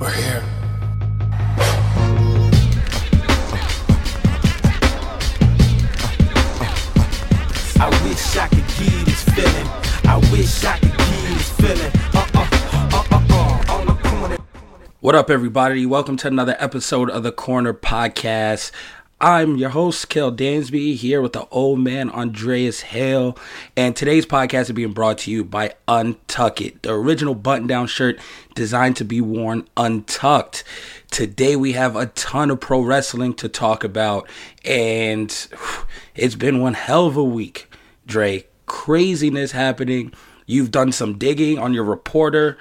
We're here. I wish I could give this feeling. I wish I could give this feeling. Uh uh uh uh uh on the corner. What up, everybody? Welcome to another episode of the Corner Podcast. I'm your host, Kel Dansby, here with the old man Andreas Hale. And today's podcast is being brought to you by Untuck It, the original button down shirt designed to be worn untucked. Today we have a ton of pro wrestling to talk about, and it's been one hell of a week, Dre. Craziness happening. You've done some digging on your reporter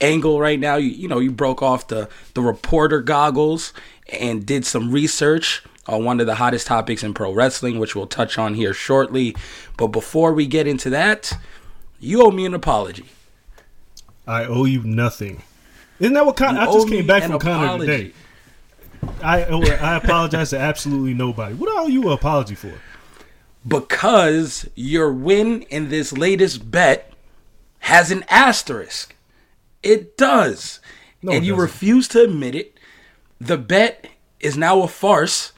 angle right now. You, you know, you broke off the, the reporter goggles and did some research on one of the hottest topics in pro wrestling, which we'll touch on here shortly. But before we get into that, you owe me an apology. I owe you nothing. Isn't that what Con- You I just came back from Connor today? I I apologize to absolutely nobody. What are you an apology for? Because your win in this latest bet has an asterisk. It does. No, and it you refuse to admit it. The bet is now a farce.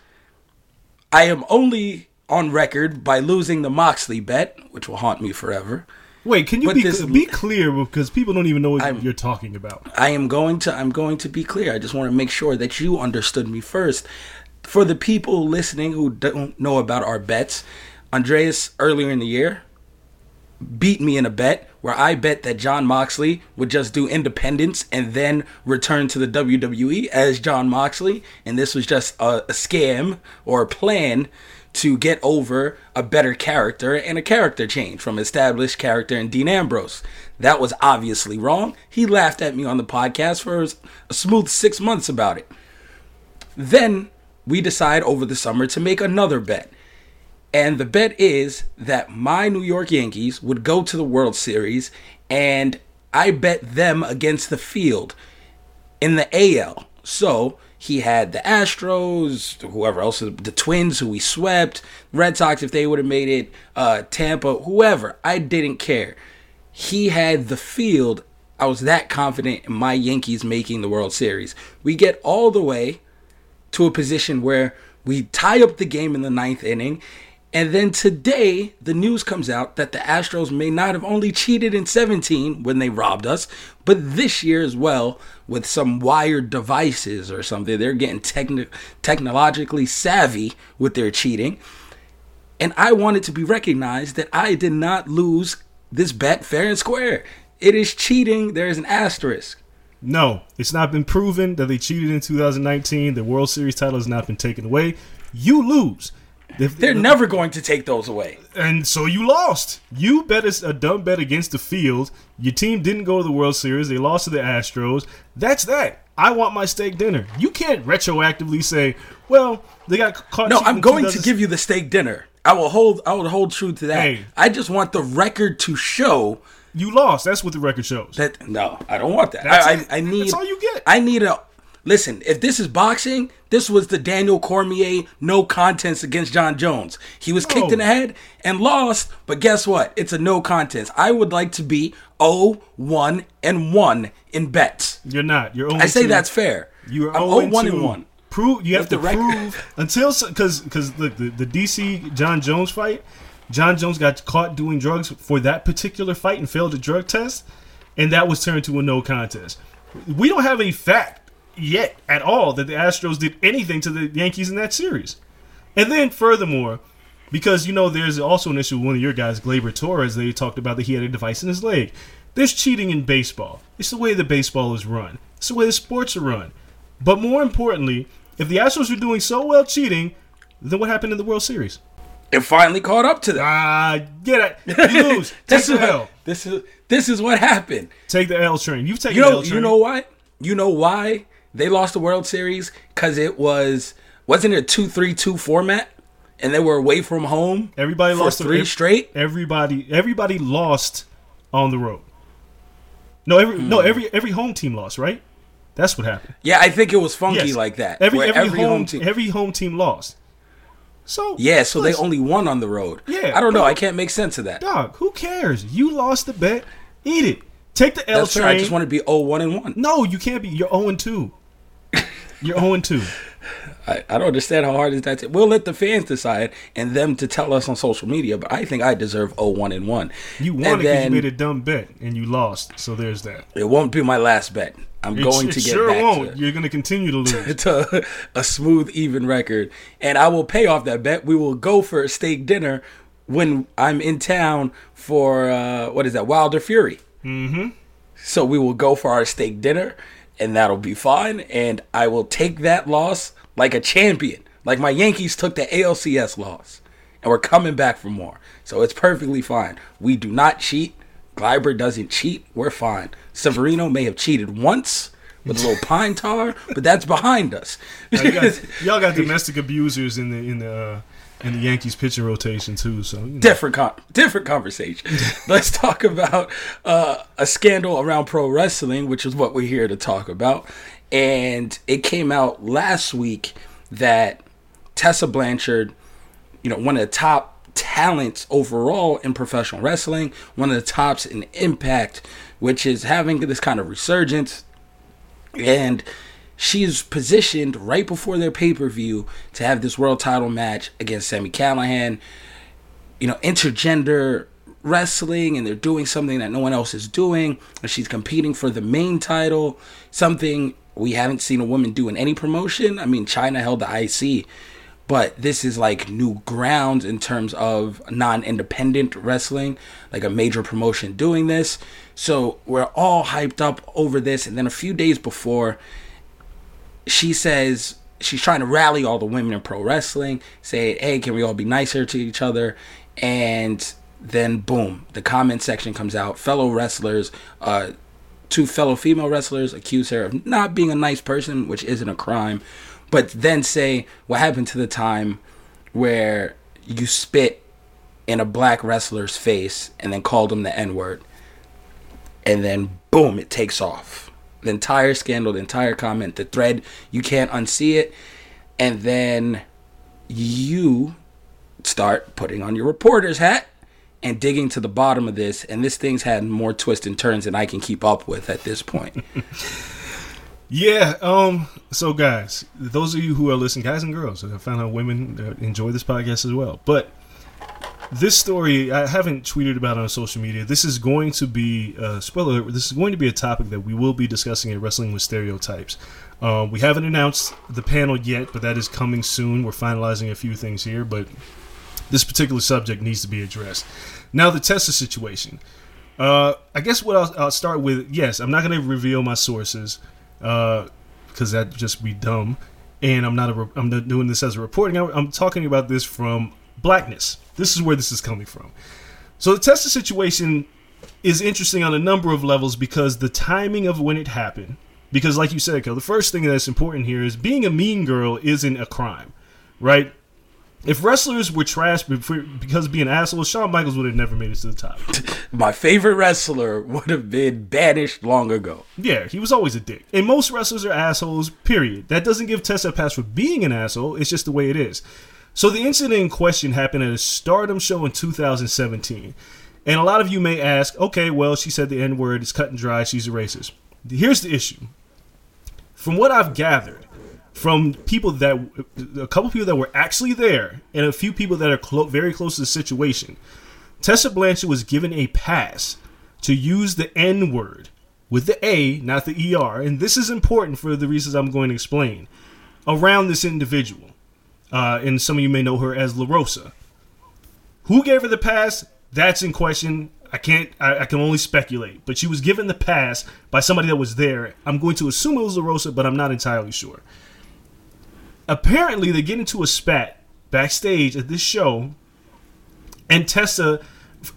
I am only on record by losing the Moxley bet, which will haunt me forever. Wait, can you be this- be clear because people don't even know what I'm- you're talking about. I am going to I'm going to be clear. I just want to make sure that you understood me first. For the people listening who don't know about our bets, Andreas earlier in the year beat me in a bet where I bet that Jon Moxley would just do independence and then return to the WWE as Jon Moxley, and this was just a, a scam or a plan to get over a better character and a character change from established character in Dean Ambrose. That was obviously wrong. He laughed at me on the podcast for a smooth six months about it. Then we decide over the summer to make another bet. And the bet is that my New York Yankees would go to the World Series, and I bet them against the field in the AL. So he had the Astros, whoever else, the Twins, who we swept, Red Sox, if they would have made it, uh, Tampa, whoever. I didn't care. He had the field. I was that confident in my Yankees making the World Series. We get all the way to a position where we tie up the game in the ninth inning. And then today, the news comes out that the Astros may not have only cheated in 17 when they robbed us, but this year as well with some wired devices or something. They're getting technologically savvy with their cheating. And I want it to be recognized that I did not lose this bet fair and square. It is cheating. There is an asterisk. No, it's not been proven that they cheated in 2019. The World Series title has not been taken away. You lose. If- They're never going to take those away. and so you lost. You bet a dumb bet against the field. Your team didn't go to the World Series. They lost to the Astros. That's that. I want my steak dinner. You can't retroactively say, "Well, they got caught." No, I'm going to give you the steak dinner. I will hold. I will hold true to that. Hey. I just want the record to show You lost. That's what the record shows. that. No, I don't want that. That's I. I, I need. That's all you get. I need a. Listen, if this is boxing, this was the Daniel Cormier no contest against Jon Jones. He was kicked No. in the head and lost, but guess what? It's a no contest. I would like to be 0 1 and 1 in bets. You're not. You're only. I say that's fair. You're I'm 0 0 1 and 1. Prove you have to record. prove until because because look the, the DC Jon Jones fight, Jon Jones got caught doing drugs for that particular fight and failed a drug test, and that was turned to a no contest. We don't have a fact yet at all that the Astros did anything to the Yankees in that series, and then furthermore. Because you know, there's also an issue with one of your guys, Gleiber Torres. They talked about that he had a device in his leg. There's cheating in baseball. It's the way the baseball is run. It's the way the sports are run. But more importantly, if the Astros are doing so well cheating, then what happened in the World Series? It finally caught up to them. Ah, get it. You lose. Take this, the is L. what, this is this is what happened. Take the L train. You've taken You the L train. you know why? You know why they lost the World Series? Because it was wasn't it a two three two format, and they were away from home. everybody for lost three ev- straight. Everybody, everybody lost on the road. No, every Hmm. no every every home team lost, right? That's what happened. Yeah, I think it was funky Yes. like that. Every where every, home, team every home team lost. So yeah, so they only won on the road. Yeah, I don't know. but- I can't make sense of that. dog. Who cares? You lost the bet. Eat it. Take the L That's train. fair. I just want to be 0 1 and 1. No, you can't be. You're 0 2. You're 0 2. I, I don't understand how hard is that. To, we'll let the fans decide and them to tell us on social media, but I think I deserve 0 1 and 1. You won it because you made a dumb bet and you lost. So there's that. It won't be my last bet. I'm It going sh- to it get sure back won't. to You're going to continue to lose. to a smooth, even record. And I will pay off that bet. We will go for a steak dinner when I'm in town for, uh, what is that, Wilder Fury. Mm-hmm. So we will go for our steak dinner, and that'll be fine. And I will take that loss like a champion. Like my Yankees took the ALCS loss. And we're coming back for more. So it's perfectly fine. We do not cheat. Gleiber doesn't cheat. We're fine. Severino may have cheated once with a little pine tar, but that's behind us. Now, you got, y'all got domestic abusers in the in the uh, in the Yankees pitching rotation too. So you know. different con- different conversation. Let's talk about uh, a scandal around pro wrestling, which is what we're here to talk about. And it came out last week that Tessa Blanchard, you know, one of the top talents overall in professional wrestling, one of the tops in Impact, which is having this kind of resurgence and she's positioned right before their pay-per-view to have this world title match against Sami Callihan. You know intergender wrestling and they're doing something that no one else is doing and she's competing for the main title. Something we haven't seen a woman do in any promotion. I mean Chyna held the ic but this is like new grounds in terms of non-independent wrestling like a major promotion doing this. So we're all hyped up over this and then a few days before she says she's trying to rally all the women in pro wrestling, say, hey, can we all be nicer to each other? And then, boom, the comment section comes out. Fellow wrestlers, uh, two fellow female wrestlers accuse her of not being a nice person, which isn't a crime, but then say, what happened to the time where you spit in a black wrestler's face and then called him the N word? and then boom, it takes off. The entire scandal, the entire comment, the thread, you can't unsee it. And then you start putting on your reporter's hat and digging to the bottom of this. And this thing's had more twists and turns than I can keep up with at this point. Yeah. Um. So, guys, those of you who are listening, guys and girls, I found out women uh, enjoy this podcast as well. But this story, I haven't tweeted about on social media. This is going to be uh, spoiler. This is going to be a topic that we will be discussing at Wrestling with Stereotypes. Uh, we haven't announced the panel yet, but that is coming soon. We're finalizing a few things here, but this particular subject needs to be addressed. Now, the Tessa situation. Uh, I guess what I'll, I'll start with. Yes, I'm not going to reveal my sources because that'd just be dumb. and I'm not a I'm not doing this as a reporting. I'm talking about this from blackness. This is where this is coming from. So the Tessa situation is interesting on a number of levels because the timing of when it happened. Because, like you said, Kel, the first thing that's important here is being a mean girl isn't a crime, right? If wrestlers were trash because of being assholes, Shawn Michaels would have never made it to the top. My favorite wrestler would have been banished long ago. Yeah, he was always a dick. And most wrestlers are assholes, period. That doesn't give Tessa a pass for being an asshole, it's just the way it is. So the incident in question happened at a stardom show in 2017. And a lot of you may ask, okay, well, she said the N word, it's cut and dry, she's a racist. Here's the issue. From what I've gathered, from people that, a couple people that were actually there, and a few people that are clo- very close to the situation, Tessa Blanchard was given a pass to use the N word with the A, not the ER, and this is important for the reasons I'm going to explain around this individual. Uh, and some of you may know her as La Rosa. Who gave her the pass? That's in question. I can't. I, I can only speculate. But she was given the pass by somebody that was there. I'm going to assume it was La Rosa, but I'm not entirely sure. Apparently, they get into a spat backstage at this show, and Tessa.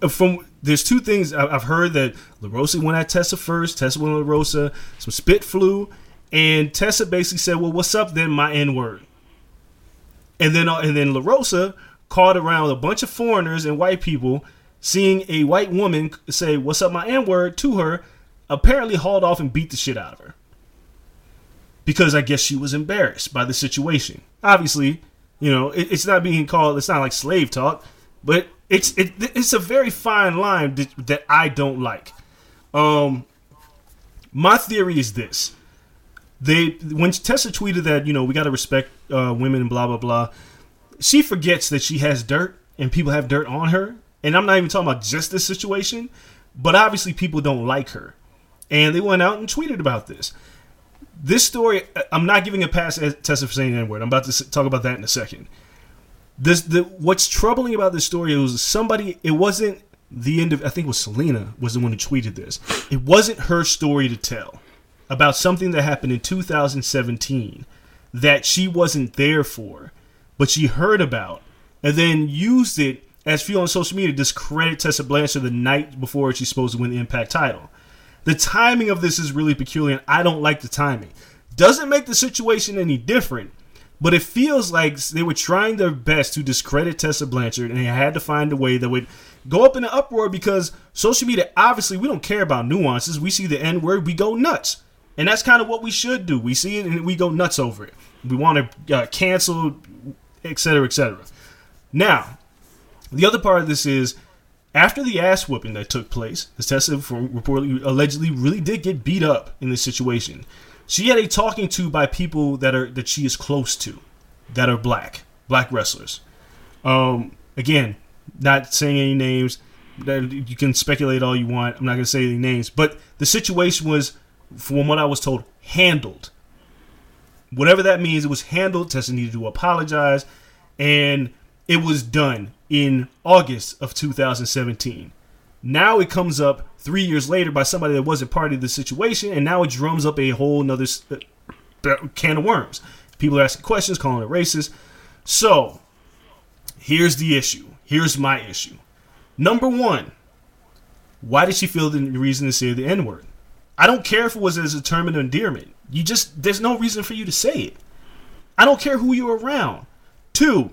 From there's two things I've heard that La Rosa went at Tessa first. Tessa went at La Rosa. Some spit flew, and Tessa basically said, "Well, what's up then, my N word." And then uh, and then La Rosa called around a bunch of foreigners and white people, seeing a white woman say "What's up, my N word" to her, apparently hauled off and beat the shit out of her because I guess she was embarrassed by the situation. Obviously, you know it, it's not being called. It's not like slave talk, but it's it, it's a very fine line that, that I don't like. Um, my theory is this: they when Tessa tweeted that you know we got to respect uh, women and blah blah blah, she forgets that she has dirt and people have dirt on her. And I'm not even talking about just this situation, but obviously people don't like her, and they went out and tweeted about this. This story, I'm not giving a pass at Tessa for saying the N-word. I'm about to talk about that in a second. This the what's troubling about this story was somebody. It wasn't the end of. I think it was Selena was the one who tweeted this. It wasn't her story to tell about something that happened in 2017 that she wasn't there for, but she heard about, and then used it as fuel on social media to discredit Tessa Blanchard the night before she's supposed to win the Impact title. The timing of this is really peculiar, and I don't like the timing. Doesn't make the situation any different, but it feels like they were trying their best to discredit Tessa Blanchard, and they had to find a way that would go up in an uproar because social media, obviously, we don't care about nuances. We see the N word, we go nuts. And that's kind of what we should do. We see it and we go nuts over it. We want to uh, cancel, et cetera, et cetera. Now, the other part of this is after the ass whooping that took place, the Tessa reportedly allegedly really did get beat up in this situation. She had a talking to by people that are that she is close to, that are black, black wrestlers. Um, again, not saying any names. You can speculate all you want. I'm not going to say any names, but the situation was, from what I was told, handled. Whatever that means, it was handled. Tessa needed to apologize, and it was done in August of 2017. Now it comes up three years later by somebody that wasn't part of the situation, and now it drums up a whole nother uh, can of worms. People are asking questions, calling it racist. So, here's the issue. Here's my issue. Number one, why did she feel the reason to say the N word? I don't care if it was as a term of endearment. You just, there's no reason for you to say it. I don't care who you're around. Two,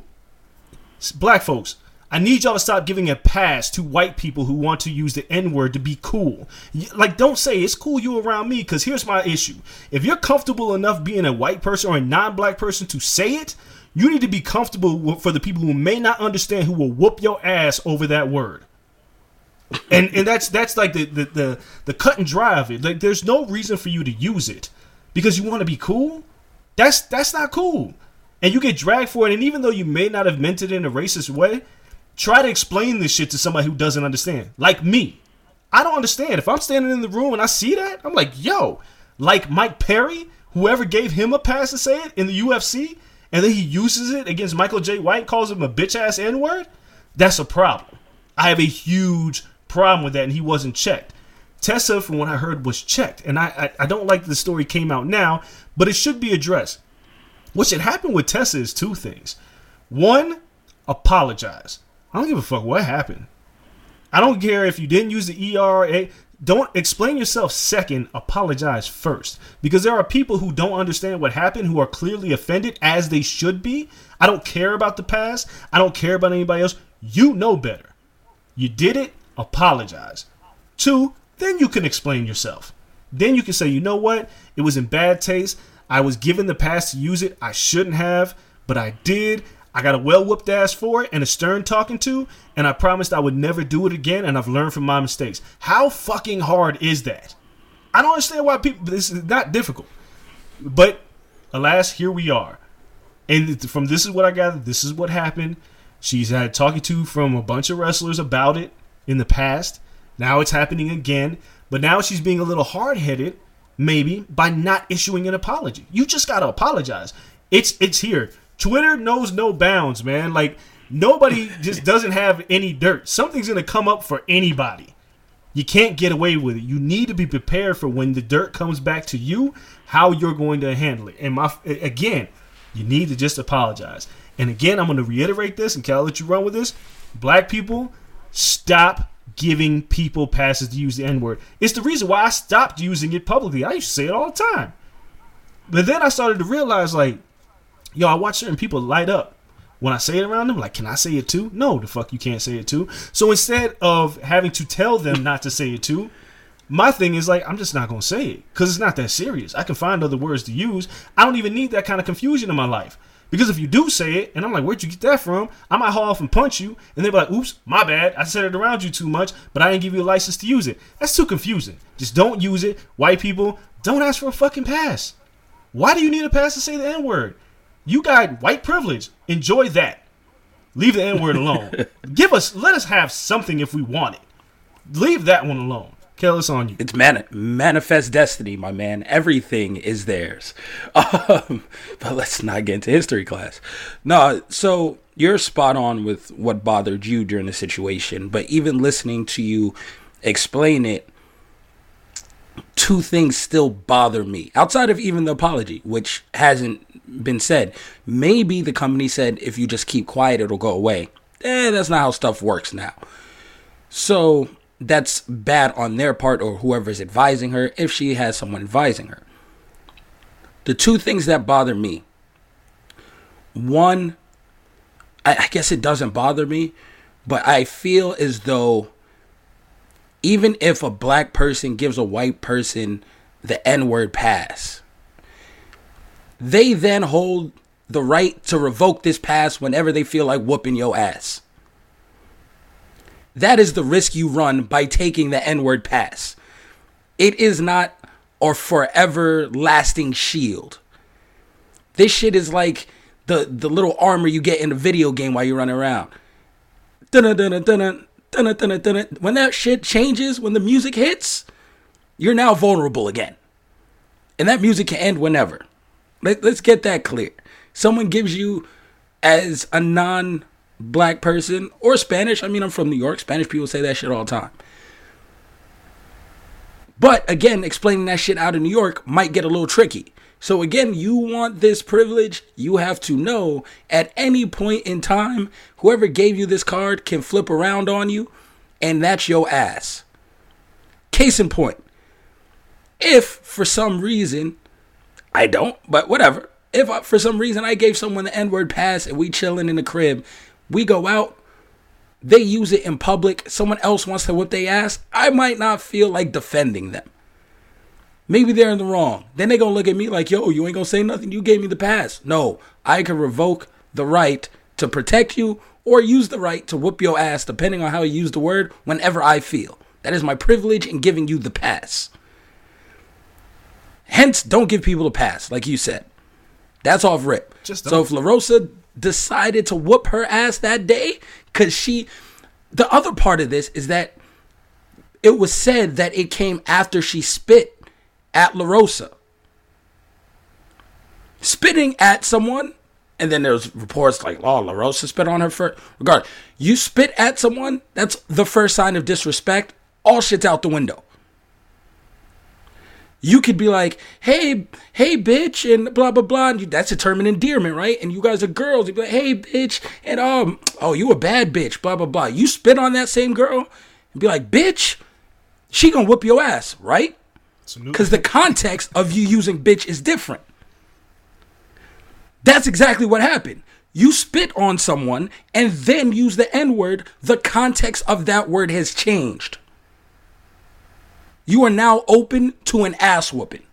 black folks, I need y'all to stop giving a pass to white people who want to use the N word to be cool. Like, don't say it's cool you around me, because here's my issue. If you're comfortable enough being a white person or a non black person to say it, you need to be comfortable for the people who may not understand who will whoop your ass over that word. And and that's that's like the, the the the cut and dry of it. Like there's no reason for you to use it because you want to be cool. That's that's not cool. And you get dragged for it. And even though you may not have meant it in a racist way, try to explain this shit to somebody who doesn't understand. Like me. I don't understand. If I'm standing in the room and I see that, I'm like, yo, like Mike Perry, whoever gave him a pass to say it in the UFC, and then he uses it against Michael J. White, calls him a bitch ass N word, that's a problem. I have a huge problem with that, and he wasn't checked. Tessa, from what I heard, was checked, and I, I, I don't like the story came out now, but it should be addressed. What should happen with Tessa is two things. One, apologize. I don't give a fuck what happened. I don't care if you didn't use the ERA. Don't explain yourself second, apologize first. Because there are people who don't understand what happened, who are clearly offended, as they should be. I don't care about the past. I don't care about anybody else. You know better. You did it, apologize. Two, then you can explain yourself. Then you can say, you know what? It was in bad taste. I was given the pass to use it. I shouldn't have, but I did. I got a well whooped ass for it and a stern talking to, and I promised I would never do it again, and I've learned from my mistakes. How fucking hard is that? I don't understand why people. This is not difficult, but alas, here we are. And from this is what I gathered. This is what happened. She's had talking to from a bunch of wrestlers about it in the past. Now it's happening again, but now she's being a little hard headed, maybe by not issuing an apology. You just gotta apologize. It's it's here. Twitter knows no bounds, man. Like nobody just doesn't have any dirt. Something's gonna come up for anybody. You can't get away with it. You need to be prepared for when the dirt comes back to you, how you're going to handle it. And my again, you need to just apologize. And again, I'm going to reiterate this, and can I let you run with this? Black people, stop giving people passes to use the N word. It's the reason why I stopped using it publicly. I used to say it all the time. But then I started to realize, like, yo, I watch certain people light up when I say it around them. Like, can I say it too? No, the fuck you can't say it too. So instead of having to tell them not to say it too, my thing is like, I'm just not gonna say it because it's not that serious. I can find other words to use. I don't even need that kind of confusion in my life. Because if you do say it, and I'm like, where'd you get that from? I might haul off and punch you, and they'll be like, oops, my bad. I said it around you too much, but I didn't give you a license to use it. That's too confusing. Just don't use it. White people, don't ask for a fucking pass. Why do you need a pass to say the N word? You got white privilege. Enjoy that. Leave the N word alone. Give us, let us have something if we want it. Leave that one alone. Kill on you. It's man- manifest destiny, my man. Everything is theirs. Um, but let's not get into history class. No, so you're spot on with what bothered you during the situation. But even listening to you explain it, two things still bother me outside of even the apology, which hasn't been said. Maybe the company said if you just keep quiet, it'll go away. Eh, that's not how stuff works now. So that's bad on their part or whoever's advising her if she has someone advising her. The two things that bother me one, I, I guess it doesn't bother me, but I feel as though even if a black person gives a white person the N word pass, they then hold the right to revoke this pass whenever they feel like whooping your ass. That is the risk you run by taking the N word pass. It is not a forever lasting shield. This shit is like the, the little armor you get in a video game while you're running around. Dun dun dun When that shit changes, when the music hits, you're now vulnerable again. And that music can end whenever. Let, let's get that clear. Someone gives you, as a non black person or Spanish. I mean, I'm from New York. Spanish people say that shit all the time. But again, explaining that shit out of New York might get a little tricky. So again, you want this privilege, you have to know at any point in time, whoever gave you this card can flip around on you, and that's your ass. Case in point, if for some reason, I don't, but whatever, if I, for some reason I gave someone the N word pass and we chilling in the crib we go out, they use it in public, someone else wants to whip their ass, I might not feel like defending them. Maybe they're in the wrong. Then they gonna look at me like, yo, you ain't gonna say nothing. You gave me the pass. No, I can revoke the right to protect you or use the right to whoop your ass, depending on how you use the word, whenever I feel. That is my privilege in giving you the pass. Hence, don't give people a pass, like you said. That's off rip. Just so if La Rosa decided to whoop her ass that day because she. The other part of this is that it was said that it came after she spit at La Rosa. Spitting at someone, and then there's reports like, oh, La Rosa spit on her first. Regard, you spit at someone, that's the first sign of disrespect. All shit's out the window. You could be like, "Hey, hey, bitch," and blah blah blah. And you, that's a term of endearment, right? And you guys are girls. You'd be like, "Hey, bitch," and um, oh, you a bad bitch, blah blah blah. You spit on that same girl and be like, "Bitch," she gonna whoop your ass, right? Because the context of you using bitch is different. That's exactly what happened. You spit on someone and then use the N word. The context of that word has changed. You are now open to an ass whooping.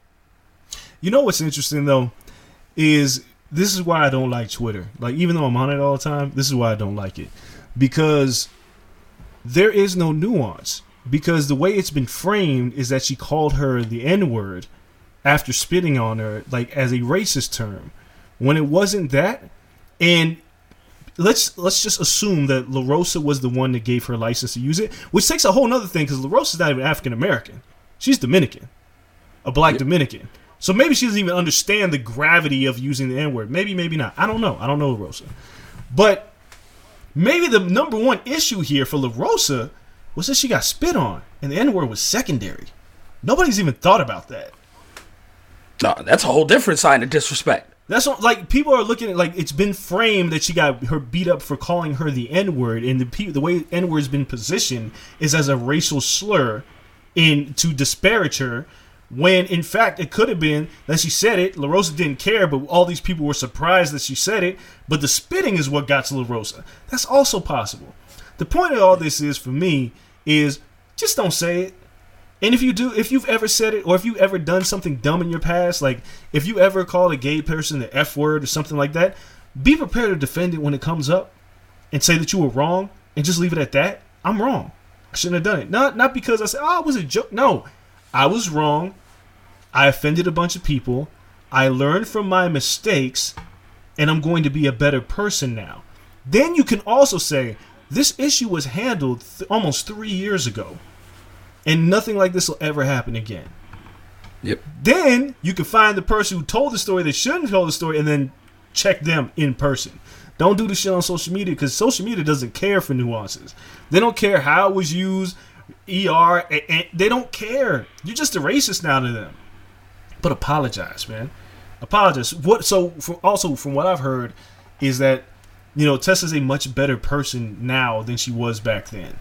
You know what's interesting though is this is why I don't like Twitter. Like even though I'm on it all the time, this is why I don't like it because there is no nuance. Because the way it's been framed is that she called her the N word after spitting on her, like as a racist term, when it wasn't that. And let's let's just assume that LaRosa was the one that gave her license to use it, which takes a whole nother thing because La Rosa's not even African American; she's Dominican, a black Dominican. So maybe she doesn't even understand the gravity of using the N word. Maybe, maybe not. I don't know. I don't know La Rosa, but maybe the number one issue here for LaRosa was that she got spit on, and the N word was secondary. Nobody's even thought about that. No, that's a whole different sign of disrespect. That's what, like people are looking at like it's been framed that she got her beat up for calling her the N word, and the the way N word's been positioned is as a racial slur, in to disparage her. When in fact it could have been that she said it. La Rosa didn't care, but all these people were surprised that she said it. But the spitting is what got to La Rosa. That's also possible. The point of all this is for me is just don't say it. And if you do, if you've ever said it, or if you've ever done something dumb in your past, like if you ever called a gay person the F word or something like that, be prepared to defend it when it comes up and say that you were wrong and just leave it at that. I'm wrong. I shouldn't have done it. Not not because I said, oh, it was a joke. No, I was wrong. I offended a bunch of people. I learned from my mistakes, and I'm going to be a better person now. Then you can also say, this issue was handled th- almost three years ago, and nothing like this will ever happen again. Yep. Then you can find the person who told the story that shouldn't have told the story and then check them in person. Don't do the shit on social media because social media doesn't care for nuances. They don't care how it was used, ER, and, and they don't care. You're just a racist now to them. But apologize, man. Apologize. What? So from, also from what I've heard is that you know Tessa's a much better person now than she was back then.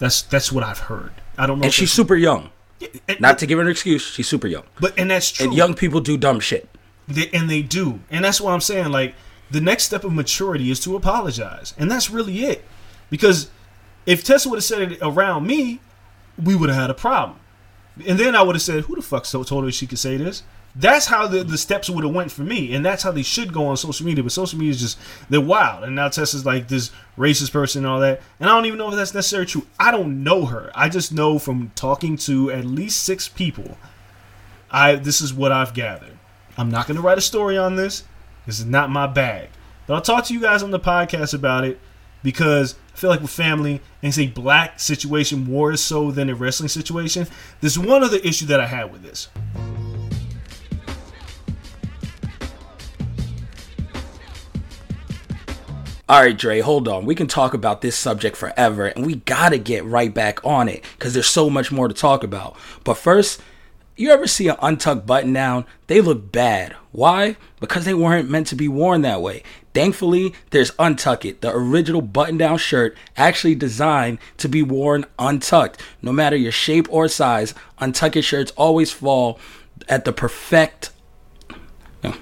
That's that's what I've heard. I don't know. And she's super young. and- Not to give her an excuse, she's super young. but and that's true. And young people do dumb shit. They, and they do. And that's what I'm saying. Like, the next step of maturity is to apologize. And that's really it. Because if Tessa would have said it around me, we would have had a problem. And then I would have said, who the fuck so told her she could say this? That's how the, the steps would have went for me. And that's how they should go on social media. But social media is just, they're wild. And now Tessa's like this racist person and all that. And I don't even know if that's necessarily true. I don't know her. I just know from talking to at least six people, I this is what I've gathered. I'm not going to write a story on this. This is not my bag. But I'll talk to you guys on the podcast about it because I feel like with family and it's a black situation more so than a wrestling situation. There's one other issue that I had with this. All right, Dre, hold on. We can talk about this subject forever, and we gotta get right back on it because there's so much more to talk about. But first, you ever see an untucked button down? They look bad. Why? Because they weren't meant to be worn that way. Thankfully, there's Untuck It, the original button down shirt actually designed to be worn untucked. No matter your shape or size, Untuck It shirts always fall at the perfect. No.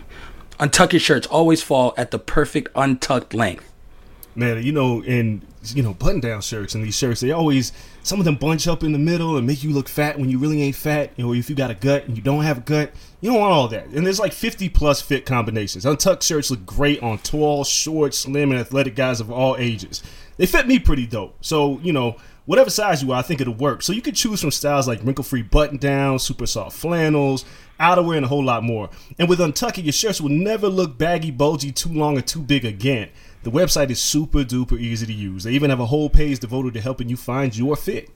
Untuck It shirts always fall at the perfect untucked length. Man, you know, and you know, button down shirts and these shirts, they always some of them bunch up in the middle and make you look fat when you really ain't fat. You know, if you got a gut and you don't have a gut, you don't want all that. And there's like 50 plus fit combinations. Untucked shirts look great on tall, short, slim, and athletic guys of all ages. They fit me pretty dope. So, you know, whatever size you are, I think it'll work. So you can choose from styles like wrinkle-free button down, super soft flannels, outerwear, and a whole lot more. And with Untuck It, your shirts will never look baggy, bulgy, too long, or too big again. The website is super duper easy to use. They even have a whole page devoted to helping you find your fit.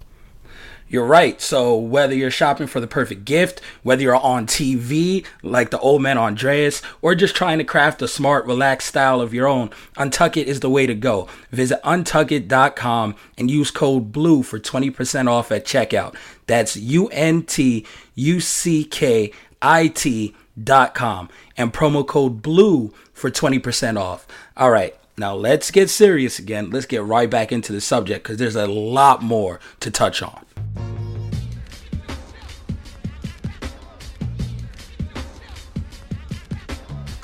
You're right. So whether you're shopping for the perfect gift, whether you're on TV like the old man Andreas, or just trying to craft a smart, relaxed style of your own, Untuck It is the way to go. Visit untuckit.com and use code BLUE for 20% off at checkout. That's U N T U C K I T dot com and promo code BLUE for 20% off. All right. Now let's get serious again. Let's get right back into the subject because there's a lot more to touch on.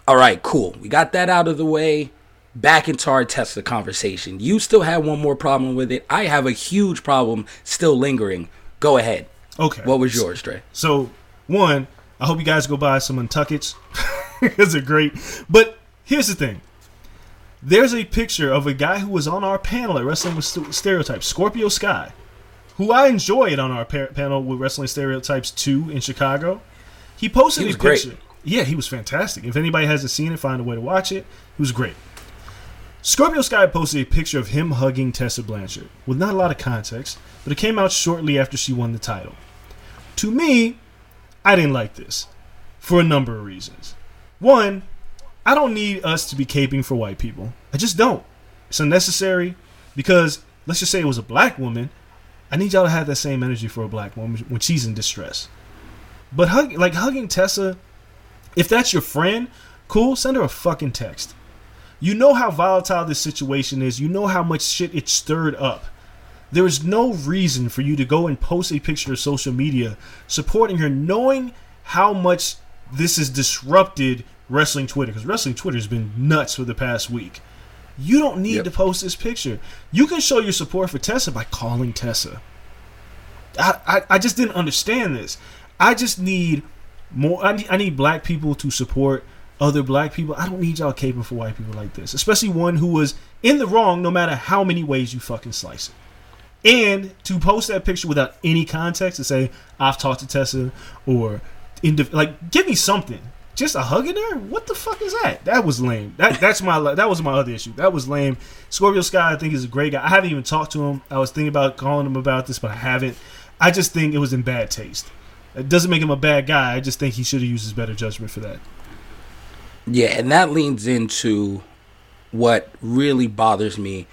All right, cool. We got that out of the way. Back into our Tessa conversation. You still have one more problem with it. I have a huge problem still lingering. Go ahead. Okay. What was yours, Dre? So, one, I hope you guys go buy some Untuckets. It's a great. But here's the thing. There's a picture of a guy who was on our panel at Wrestling with Stereotypes, Scorpio Sky, who I enjoyed on our pa- panel with Wrestling Stereotypes 2 in Chicago. He posted He a great. picture. Yeah, he was fantastic. If anybody hasn't seen it, find a way to watch it. He was great. Scorpio Sky posted a picture of him hugging Tessa Blanchard with not a lot of context, but it came out shortly after she won the title. To me, I didn't like this for a number of reasons. One, I don't need us to be caping for white people. I just don't. It's unnecessary because let's just say it was a black woman. I need y'all to have that same energy for a black woman when she's in distress. But hug, like hugging Tessa, if that's your friend, cool, send her a fucking text. You know how volatile this situation is. You know how much shit it stirred up. There is no reason for you to go and post a picture of social media supporting her, knowing how much this has disrupted wrestling Twitter. Because wrestling Twitter has been nuts for the past week. You don't need Yep. to post this picture. You can show your support for Tessa by calling Tessa. I, I, I just didn't understand this. I just need more. I need, I need black people to support other black people. I don't need y'all caping for white people like this, especially one who was in the wrong no matter how many ways you fucking slice it. And to post that picture without any context and say I've talked to Tessa or like give me something. Just a hug in there? What the fuck is that? That was lame. That that's my that was my other issue. That was lame. Scorpio Sky I think is a great guy. I haven't even talked to him. I was thinking about calling him about this, but I haven't. I just think it was in bad taste. It doesn't make him a bad guy. I just think he should have used his better judgment for that. Yeah, and that leans into what really bothers me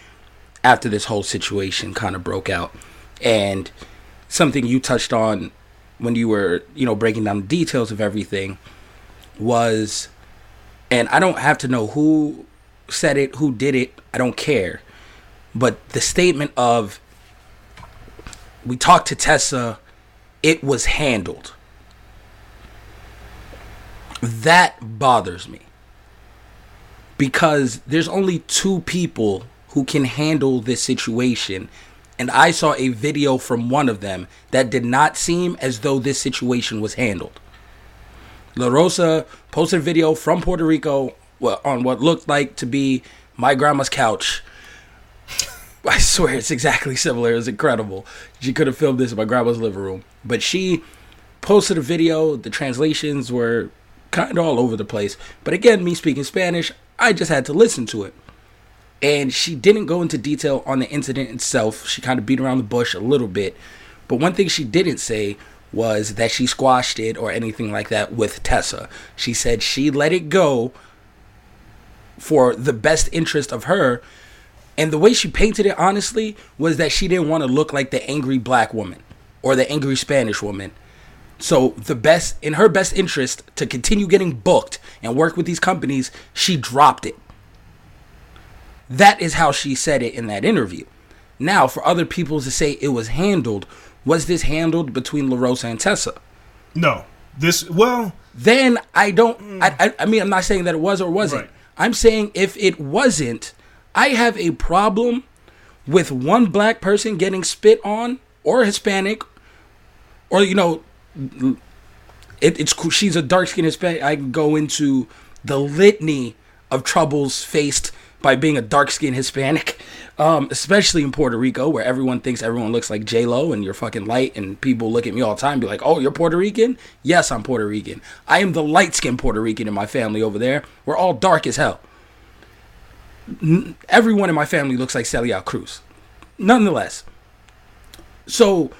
after this whole situation kind of broke out. And something you touched on when you were, you know, breaking down the details of everything was and I don't have to know who said it, who did it, I don't care. But the statement of we talked to Tessa, it was handled. That bothers me. Because there's only two people who can handle this situation. And I saw a video from one of them that did not seem as though this situation was handled. La Rosa posted a video from Puerto Rico on what looked like to be my grandma's couch. I swear it's exactly similar. It was incredible. She could have filmed this in my grandma's living room. But she posted a video. The translations were kind of all over the place. But again, me speaking Spanish, I just had to listen to it. And she didn't go into detail on the incident itself. She kind of beat around the bush a little bit. But one thing she didn't say was that she squashed it or anything like that with Tessa. She said she let it go for the best interest of her. And the way she painted it, honestly, was that she didn't want to look like the angry black woman or the angry Spanish woman. So the best in her best interest to continue getting booked and work with these companies, she dropped it. That is how she said it in that interview. Now, for other people to say it was handled, was this handled between LaRosa and Tessa? No, this well, Then I don't. Mm. I, I, I mean, I'm not saying that it was or wasn't. Right. I'm saying if it wasn't, I have a problem with one black person getting spit on or Hispanic, or you know, it, it's. She's a dark skinned Hispanic. I can go into the litany of troubles faced by being a dark skinned Hispanic, um, especially in Puerto Rico, where everyone thinks everyone looks like J Lo and you're fucking light, and people look at me all the time, be like, "Oh, you're Puerto Rican? Yes, I'm Puerto Rican. I am the light skinned Puerto Rican in my family over there. We're all dark as hell. N- Everyone in my family looks like Celia Cruz. Nonetheless, so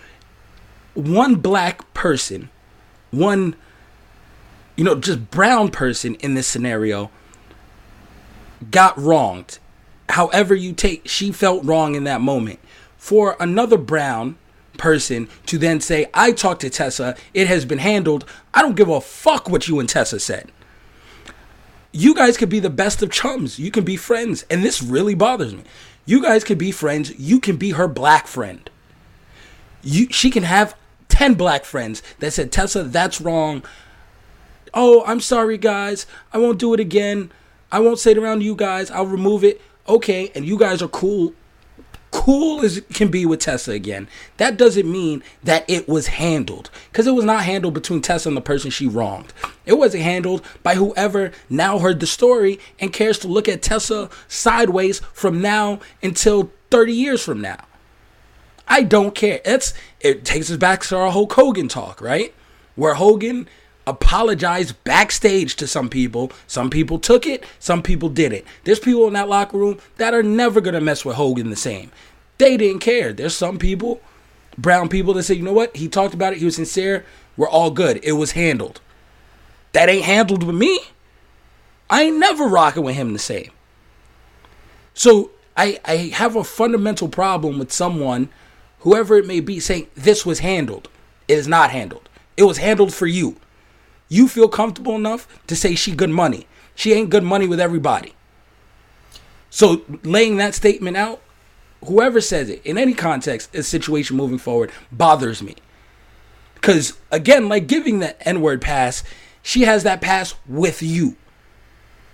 one black person, one, you know, just brown person in this scenario got wronged. However, you take, she felt wrong in that moment. For another brown person to then say, I talked to Tessa, it has been handled. I don't give a fuck what you and Tessa said. You guys could be the best of chums. You can be friends. And this really bothers me. You guys could be friends. You can be her black friend. You she can have 10 black friends that said, Tessa, that's wrong. Oh, I'm sorry, guys. I won't do it again. I won't say it around you guys. I'll remove it. Okay, and you guys are cool cool as it can be with Tessa again, that doesn't mean that it was handled. Because it was not handled between Tessa and the person she wronged. It wasn't handled by whoever now heard the story and cares to look at Tessa sideways from now until 30 years from now. I don't care. It's it takes us back to our Hulk Hogan talk, right? Where Hogan apologized backstage to some people. Some people took it, some people didn't. There's people in that locker room that are never gonna mess with Hogan the same. They didn't care. There's some people, brown people, that say, you know what? He talked about it. He was sincere. We're all good. It was handled. That ain't handled with me. I ain't never rocking with him the same. So I, I have a fundamental problem with someone, whoever it may be, saying this was handled. It is not handled. It was handled for you. You feel comfortable enough to say she good money. She ain't good money with everybody. So laying that statement out, whoever says it in any context, a situation moving forward bothers me. Because again, like giving the N word pass, she has that pass with you.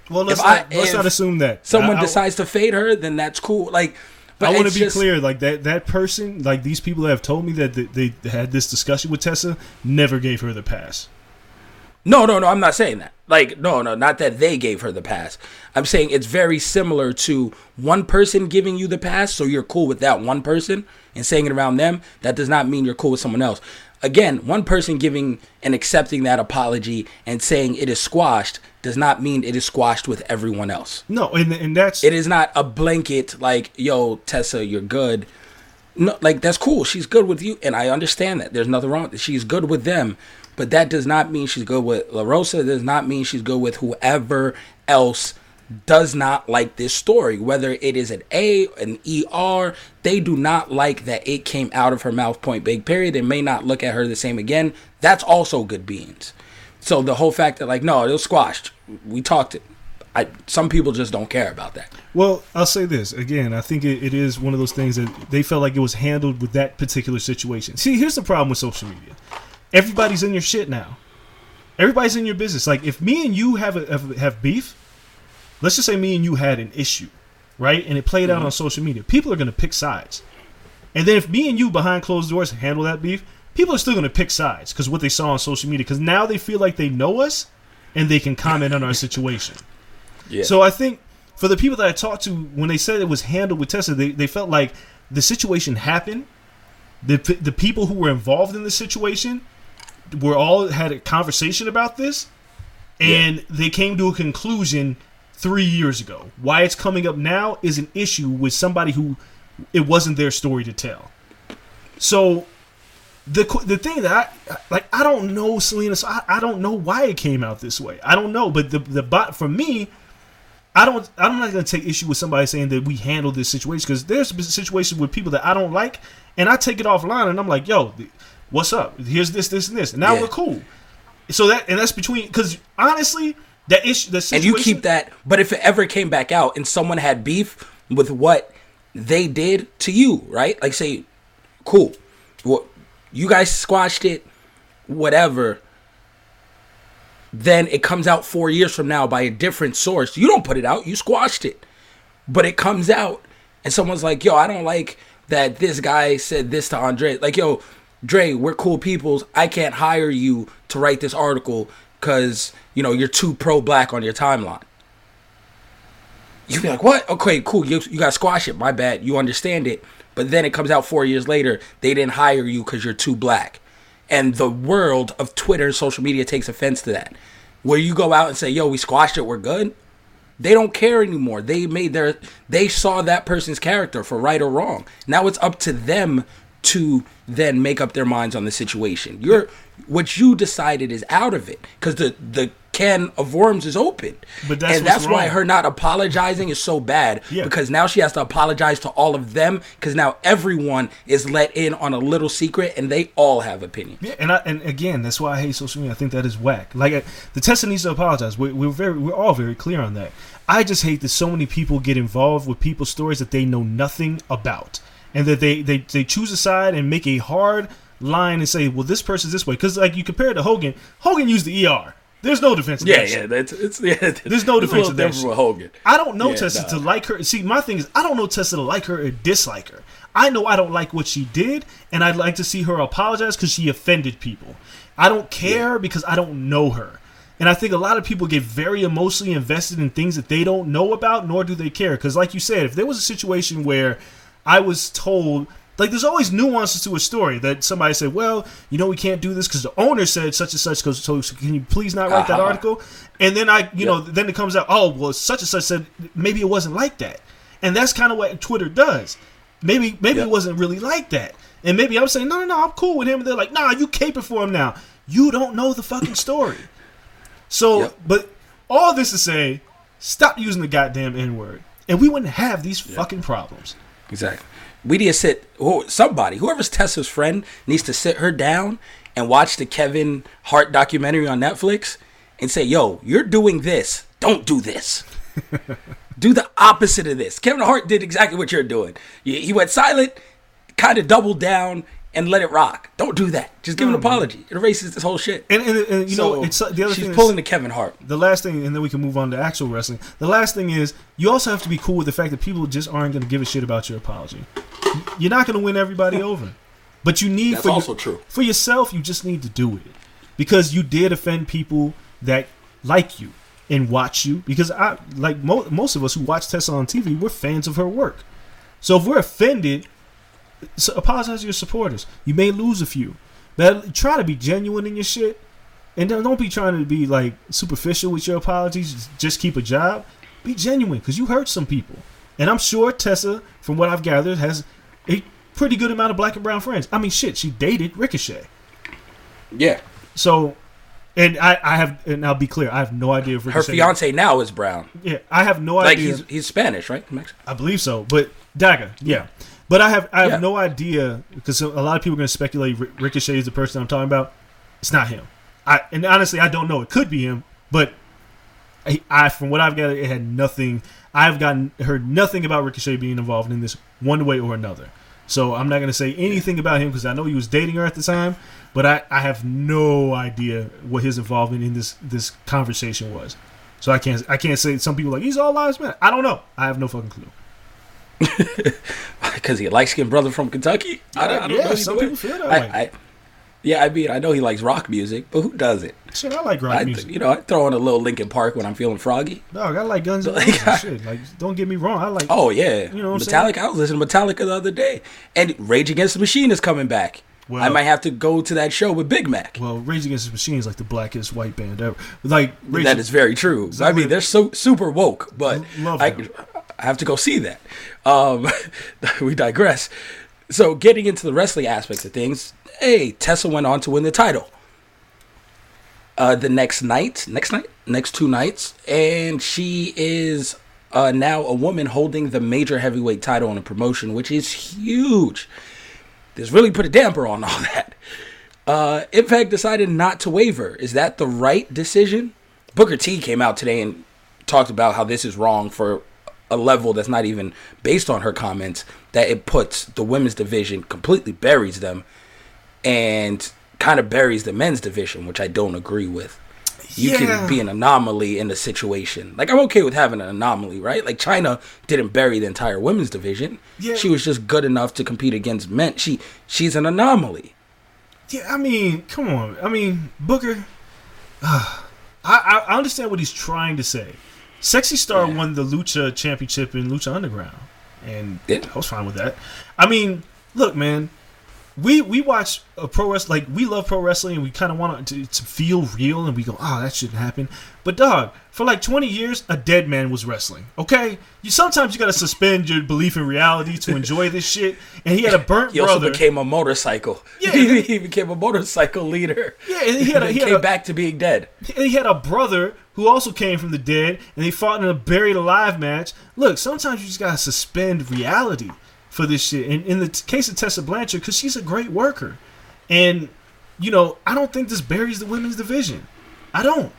Well, let's, If not, I- let's not assume that Someone I- I- decides to fade her, then that's cool. Like, but I want to be just- clear, like that that person, like these people that have told me that they, they had this discussion with Tessa, never gave her the pass. No, no, no. I'm not saying that. Like, no, no, not that they gave her the pass. I'm saying it's very similar to one person giving you the pass, so you're cool with that one person and saying it around them. That does not mean you're cool with someone else. Again, one person giving and accepting that apology and saying it is squashed does not mean it is squashed with everyone else. No, and and that's It is not a blanket like, yo, Tessa, you're good. No, like that's cool. She's good with you, and I understand that. There's nothing wrong. with it. She's good with them, but that does not mean she's good with La Rosa. Does not mean she's good with whoever else does not like this story. Whether it is an A, an ER, they do not like that it came out of her mouth. Point big. Period. They may not look at her the same again. That's also good beans. So the whole fact that like no, it was squashed. We talked it. I some people just don't care about that. Well, I'll say this again. I think it, it is one of those things that they felt like it was handled with that particular situation. See, here's the problem with social media. Everybody's in your shit now. Everybody's in your business. Like if me and you have a, have, have beef, let's just say me and you had an issue, right? And it played out mm-hmm. on social media. People are going to pick sides. And then if me and you behind closed doors handle that beef, people are still going to pick sides because what they saw on social media. Because now they feel like they know us and they can comment on our situation. Yeah. So I think for the people that I talked to, when they said it was handled with Tessa, they, they felt like the situation happened. The, the people who were involved in the situation were all had a conversation about this, and they came to a conclusion three years ago. Why it's coming up now is an issue with somebody who it wasn't their story to tell. So the the thing that I like I don't know Selena so I, I don't know why it came out this way. I don't know, but the the bot for me I don't I'm not going to take issue with somebody saying that we handled this situation cuz there's situations with people that I don't like and I take it offline and I'm like, "Yo, what's up? Here's this this and this." And now Yeah. we're cool. So that and that's between cuz honestly, that issue the and you keep that. But if it ever came back out and someone had beef with what they did to you, right? Like say, cool, well, you guys squashed it, whatever. Then it comes out four years from now by a different source. You don't put it out, you squashed it, but it comes out, and someone's like, "Yo, I don't like that this guy said this to Andre." Like, yo, Dre, we're cool peoples. I can't hire you to write this article because you know you're too pro black on your timeline. You'd be like, what? Okay, cool. You, you got to squash it. My bad. You understand it. But then it comes out four years later, they didn't hire you because you're too black. And the world of Twitter and social media takes offense to that. Where you go out and say, yo, we squashed it, we're good. They don't care anymore. They made their, they saw that person's character for right or wrong. Now it's up to them to then make up their minds on the situation. You're what you decided is out of it because the the can of worms is open. But that's and that's why wrong. her not apologizing is so bad Yeah. because now she has to apologize to all of them because now everyone is let in on a little secret and they all have opinions. Yeah, and I, and again, that's why I hate social media. I think that is whack. Like uh, the Tessa needs to apologize. We're, we're very, we're all very clear on that. I just hate that so many people get involved with people's stories that they know nothing about, and that they they, they choose a side and make a hard line and say, well, this person's this way. Because like you compare it to Hogan, Hogan used the ER. There's no defense. Yeah, that yeah, that's it's yeah. There's no defense of that different shit. with Hogan. I don't know Yeah, Tessa nah. to like her. See, my thing is, I don't know Tessa to like her or dislike her. I know I don't like what she did, and I'd like to see her apologize because she offended people. I don't care because I don't know her. And I think a lot of people get very emotionally invested in things that they don't know about, nor do they care. Because, like you said, if there was a situation where I was told, like, there's always nuances to a story that somebody said, well, you know, we can't do this because the owner said such and such. 'cause- So, can you please not write that Uh-huh. article? And then I, you know, then it comes out, oh, well, such and such said maybe it wasn't like that. And that's kind of what Twitter does. Maybe, maybe Yep. it wasn't really like that. And maybe I'm saying, no, no, no, I'm cool with him. And they're like, nah, you caping for him now. You don't know the fucking story. So, Yep. but all this to say, stop using the goddamn N word, and we wouldn't have these fucking problems. Exactly. We need to sit. who- Somebody, whoever's Tessa's friend, needs to sit her down and watch the Kevin Hart documentary on Netflix and say, "Yo, you're doing this. Don't do this. do the opposite of this." Kevin Hart did exactly what you're doing. He went silent, kind of doubled down, and let it rock. Don't do that. Just give an apology. It erases this whole shit. And, and, and you So, know, it's uh, the other she's thing. is- pulling the Kevin Hart. the last thing, and then we can move on to actual wrestling. The last thing is you also have to be cool with the fact that people just aren't going to give a shit about your apology. You're not going to win everybody over, but you need That's for also your- true. for yourself. You just need to do it because you did offend people that like you and watch you. Because I like mo- most of us who watch Tessa on TV, we're fans of her work. So if we're offended, so apologize to your supporters. You may lose a few, but try to be genuine in your shit, and don't don't be trying to be like superficial with your apologies. Just keep a job. Be genuine because you hurt some people, and I'm sure Tessa, from what I've gathered, has a pretty good amount of black and brown friends. I mean, shit, she dated Ricochet, Yeah. so. And I, I have, and I'll be clear, I have no idea if Her Ricochet. fiance now is brown. Yeah, I have no Like idea. he's he's Spanish, right? Mexican. I believe so, but Daga, yeah. But I have I have Yeah. no idea because a lot of people are going to speculate Ricochet is the person I'm talking about. It's not him. I and honestly I don't know. It could be him, but I, I from what I've gathered, it had nothing. I've gotten heard nothing about Ricochet being involved in this one way or another. So I'm not going to say anything about him because I know he was dating her at the time, but I, I have no idea what his involvement in this this conversation was. So I can't I can't say some people are like he's all lives man. I don't know. I have no fucking clue. because he a light skinned brother from Kentucky. I don't, I don't Yeah, know. some people feel that I, way. I, yeah, I mean, I know he likes rock music, but who doesn't? Shit, I like rock I, music. you know, I throw on a little Linkin Park when I'm feeling froggy. Dog, I like Guns N' Roses shit. Like, don't get me wrong. I like. Oh yeah, You know Metallica. I was listening to Metallica the other day, and Rage Against the Machine is coming back. Well- I might have to go to that show with Big Mac. Well, Rage Against the Machine is like the blackest white band ever. Like, Rage, that is very true. I mean, they're so super woke, but Love I, them. I have to go see that. Um, we digress. So, getting into the wrestling aspects of things, hey, Tessa went on to win the title. Uh, the next night, next night, next two nights, and she is uh, now a woman holding the major heavyweight title in a promotion, which is huge. This really put a damper on all that. Uh, Impact decided not to waver. Is that the right decision? Booker T came out today and talked about how this is wrong for a level that's not even based on her comments. That it puts the women's division completely buries them, and kind of buries the men's division, which I don't agree with. You Yeah. can be an anomaly in the situation. Like I'm okay with having an anomaly, right? Like Chyna didn't bury the entire women's division. Yeah. She was just good enough to compete against men. She she's an anomaly. Yeah, I mean, come on. I mean, Booker. I, I I understand what he's trying to say. Sexy Star Yeah. won the Lucha Championship in Lucha Underground, and Yeah. I was fine with that. I mean, look, man, we we watch a pro wrestling like we love pro wrestling and we kind of want it to, to feel real and we go oh that shouldn't happen but dog for like 20 years a dead man was wrestling okay you sometimes you gotta suspend your belief in reality to enjoy this shit and he had a burnt He also brother became a motorcycle. Yeah. he, became a motorcycle leader. yeah and he had a, he had came a, back to being dead. he had a brother who also came from the dead and they fought in a buried alive match. Look sometimes you just gotta suspend reality for this shit. And in the case of tessa blanchard because she's a great worker. And you know i don't think this buries the women's division. I don't.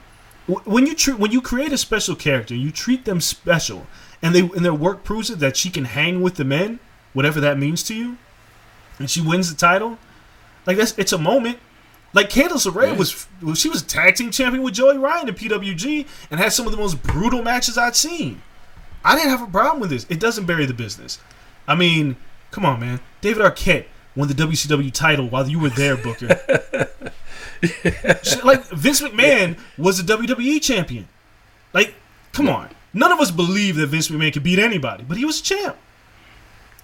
When you treat when you create a special character you treat them special. And they and their work proves it that she can hang with the men whatever that means to you. And she wins the title. Like that's it's a moment like Candice LeRae was, well, she was a tag team champion with Joey Ryan in PWG and had some of the most brutal matches I'd seen. I didn't have a problem with this. It doesn't bury the business. I mean, come on, man. David Arquette won the WCW title while you were there, Booker. Like Vince McMahon was a WWE champion. Like, come on. None of us believe that Vince McMahon could beat anybody, but he was a champ.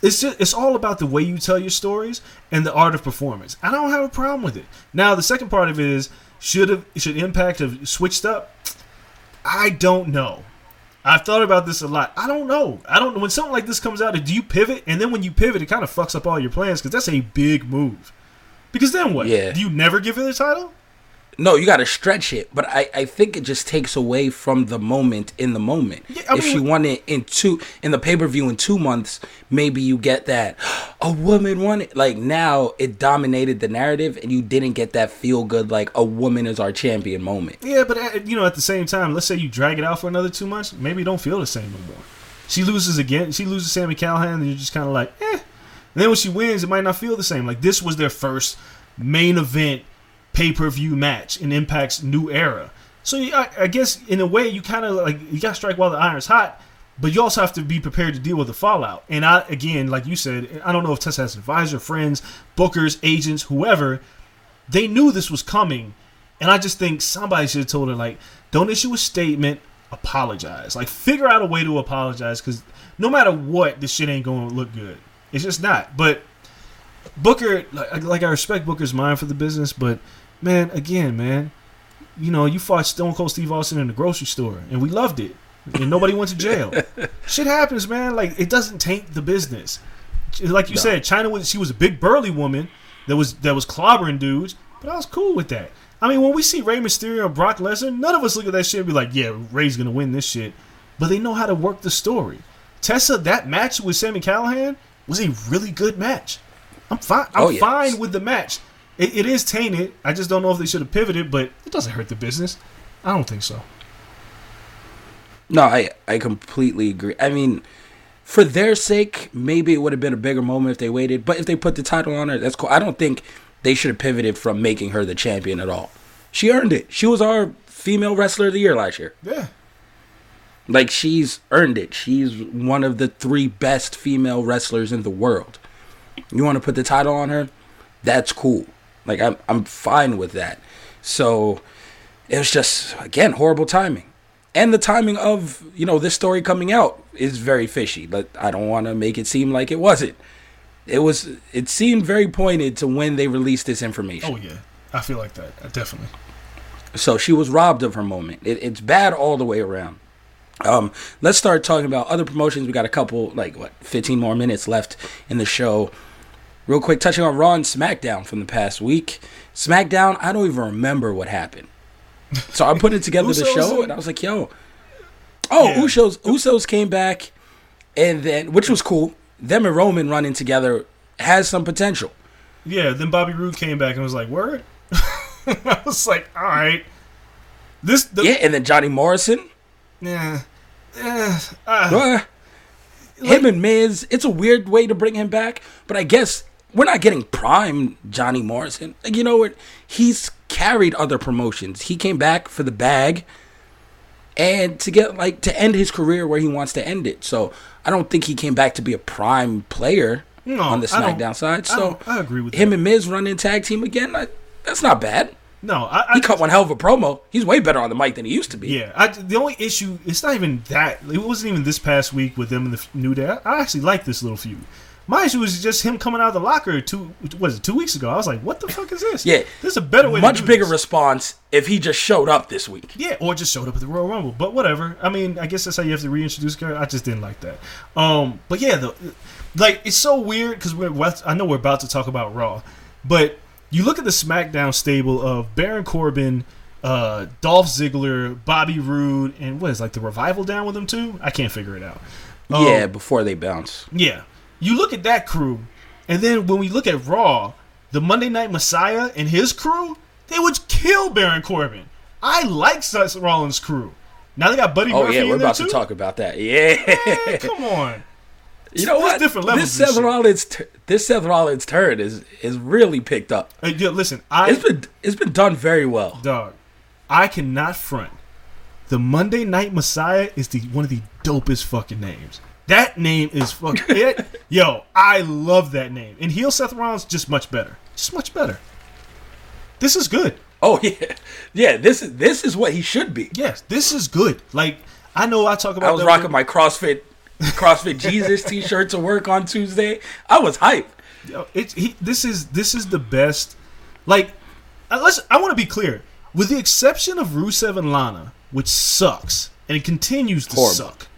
It's just, it's all about the way you tell your stories and the art of performance. I don't have a problem with it. Now the second part of it is should have should Impact have switched up? I don't know. I've thought about this a lot. I don't know. I don't know when something like this comes out. Do you pivot? And then when you pivot, it kind of fucks up all your plans because that's a big move. Because then what? Yeah. Do you never give her the title? No, you got to stretch it, but I, I think it just takes away from the moment in the moment. Yeah, if mean- she won it in two in the pay per view in two months, maybe you get that a woman won it. Like now, it dominated the narrative, and you didn't get that feel good like a woman is our champion moment. Yeah, but at, you know, at the same time, let's say you drag it out for another two months, maybe you don't feel the same no more. She loses again. She loses Sami Callihan, and you're just kind of like, eh. And then when she wins, it might not feel the same. Like this was their first main event pay per view match in Impact's new era. So I, I guess in a way, you kind of like you got to strike while the iron's hot, but you also have to be prepared to deal with the fallout. And I, again, like you said, I don't know if Tessa has advisor, friends, bookers, agents, whoever. They knew this was coming, and I just think somebody should have told her like, don't issue a statement, apologize, like figure out a way to apologize, because no matter what, this shit ain't going to look good. It's just not. But Booker, like, like I respect Booker's mind for the business, but man, again, man, you know, you fought Stone Cold Steve Austin in the grocery store, and we loved it, and nobody went to jail. Shit happens, man. Like it doesn't taint the business. Like you said, Chyna was she was a big burly woman that was that was clobbering dudes, but I was cool with that. I mean, when we see Rey Mysterio and Brock Lesnar, none of us look at that shit and be like, "Yeah, Rey's gonna win this shit," but they know how to work the story. Tessa, that match with Sami Callihan was a really good match. I'm fine. I'm Oh, yes. fine with the match. It, it is tainted. I just don't know if they should have pivoted, but it doesn't hurt the business. I don't think so. No, I I completely agree. I mean, for their sake, maybe it would have been a bigger moment if they waited. But if they put the title on her, that's cool. I don't think they should have pivoted from making her the champion at all. She earned it. She was our female wrestler of the year last year. Yeah. Like she's earned it. She's one of the three best female wrestlers in the world. You want to put the title on her? That's cool. Like I'm I'm fine with that. So it was just again horrible timing. And the timing of, you know, this story coming out is very fishy, but I don't want to make it seem like it wasn't. It was it seemed very pointed to when they released this information. Oh yeah. I feel like that. Uh, Definitely. So she was robbed of her moment. It, it's bad all the way around. Um, let's start talking about other promotions. We got a couple, like what, 15 more minutes left in the show. Real quick, touching on Raw and SmackDown from the past week. SmackDown, I don't even remember what happened. So I'm putting together the show, and- I was like, "Yo, oh, Yeah. Usos, Usos came back, and then which was cool. Them and Roman running together has some potential. Yeah. Then Bobby Roode came back and was like, "Word." I was like, "All right." This. The, Yeah, and then Johnny Morrison, Yeah. Eh, ah. Uh, him and Miz, it's a weird way to bring him back, but I guess we're not getting prime Johnny Morrison. Like, you know what? He's carried other promotions. He came back for the bag and to get like to end his career where he wants to end it. So I don't think he came back to be a prime player No, on the I SmackDown side. So don't- I agree with him that. and Miz running tag team again. I, that's not bad. No, I, I He cut one hell of a promo. He's way better on the mic than he used to be. Yeah, I, the only issue it's not even that. It wasn't even this past week with them in the New Day. I, I actually like this little feud, My issue was just him coming out of the locker two was it two weeks ago. I was like, what the fuck is this? Yeah. this is a better way. Much to do bigger this. response if he just showed up this week. Yeah, or just showed up at the Royal Rumble. But whatever. I mean, I guess that's how you have to reintroduce a character. I just didn't like that. Um, but yeah, the like it's so weird because we're what- I know we're about to talk about Raw, but you look at the SmackDown stable of Baron Corbin, uh, Dolph Ziggler, Bobby Roode, and what is like the revival down with them too? I can't figure it out. Um, yeah, before they bounce. yeah. You look at that crew, and then when we look at Raw, the Monday Night Messiah and his crew, they would kill Baron Corbin. I like Seth Rollins' crew. Now they got Buddy Oh Murphy yeah, we're about too. to talk about that. Yeah. Come on. you know There's what? different levels this Seth shit. Rollins, this Seth Rollins turn is is really picked up. Hey, yo, listen, I It's been it's been done very well. dog. I cannot front. The Monday Night Messiah is the one of the dopest fucking names. That name is fucking it. Yo, I love that name. And heel Seth Rollins just much better. Just much better. This is good. Oh yeah, yeah. This is this is what he should be. Yes, this is good. Like I know I talk about. I was rocking with- my CrossFit CrossFit Jesus T-shirt to work on Tuesday. I was hyped. Yo, It's he. This is this is the best. Like, uh, let's. I want to be clear. With the exception of Rusev and Lana, which sucks and it continues to Horrible. suck,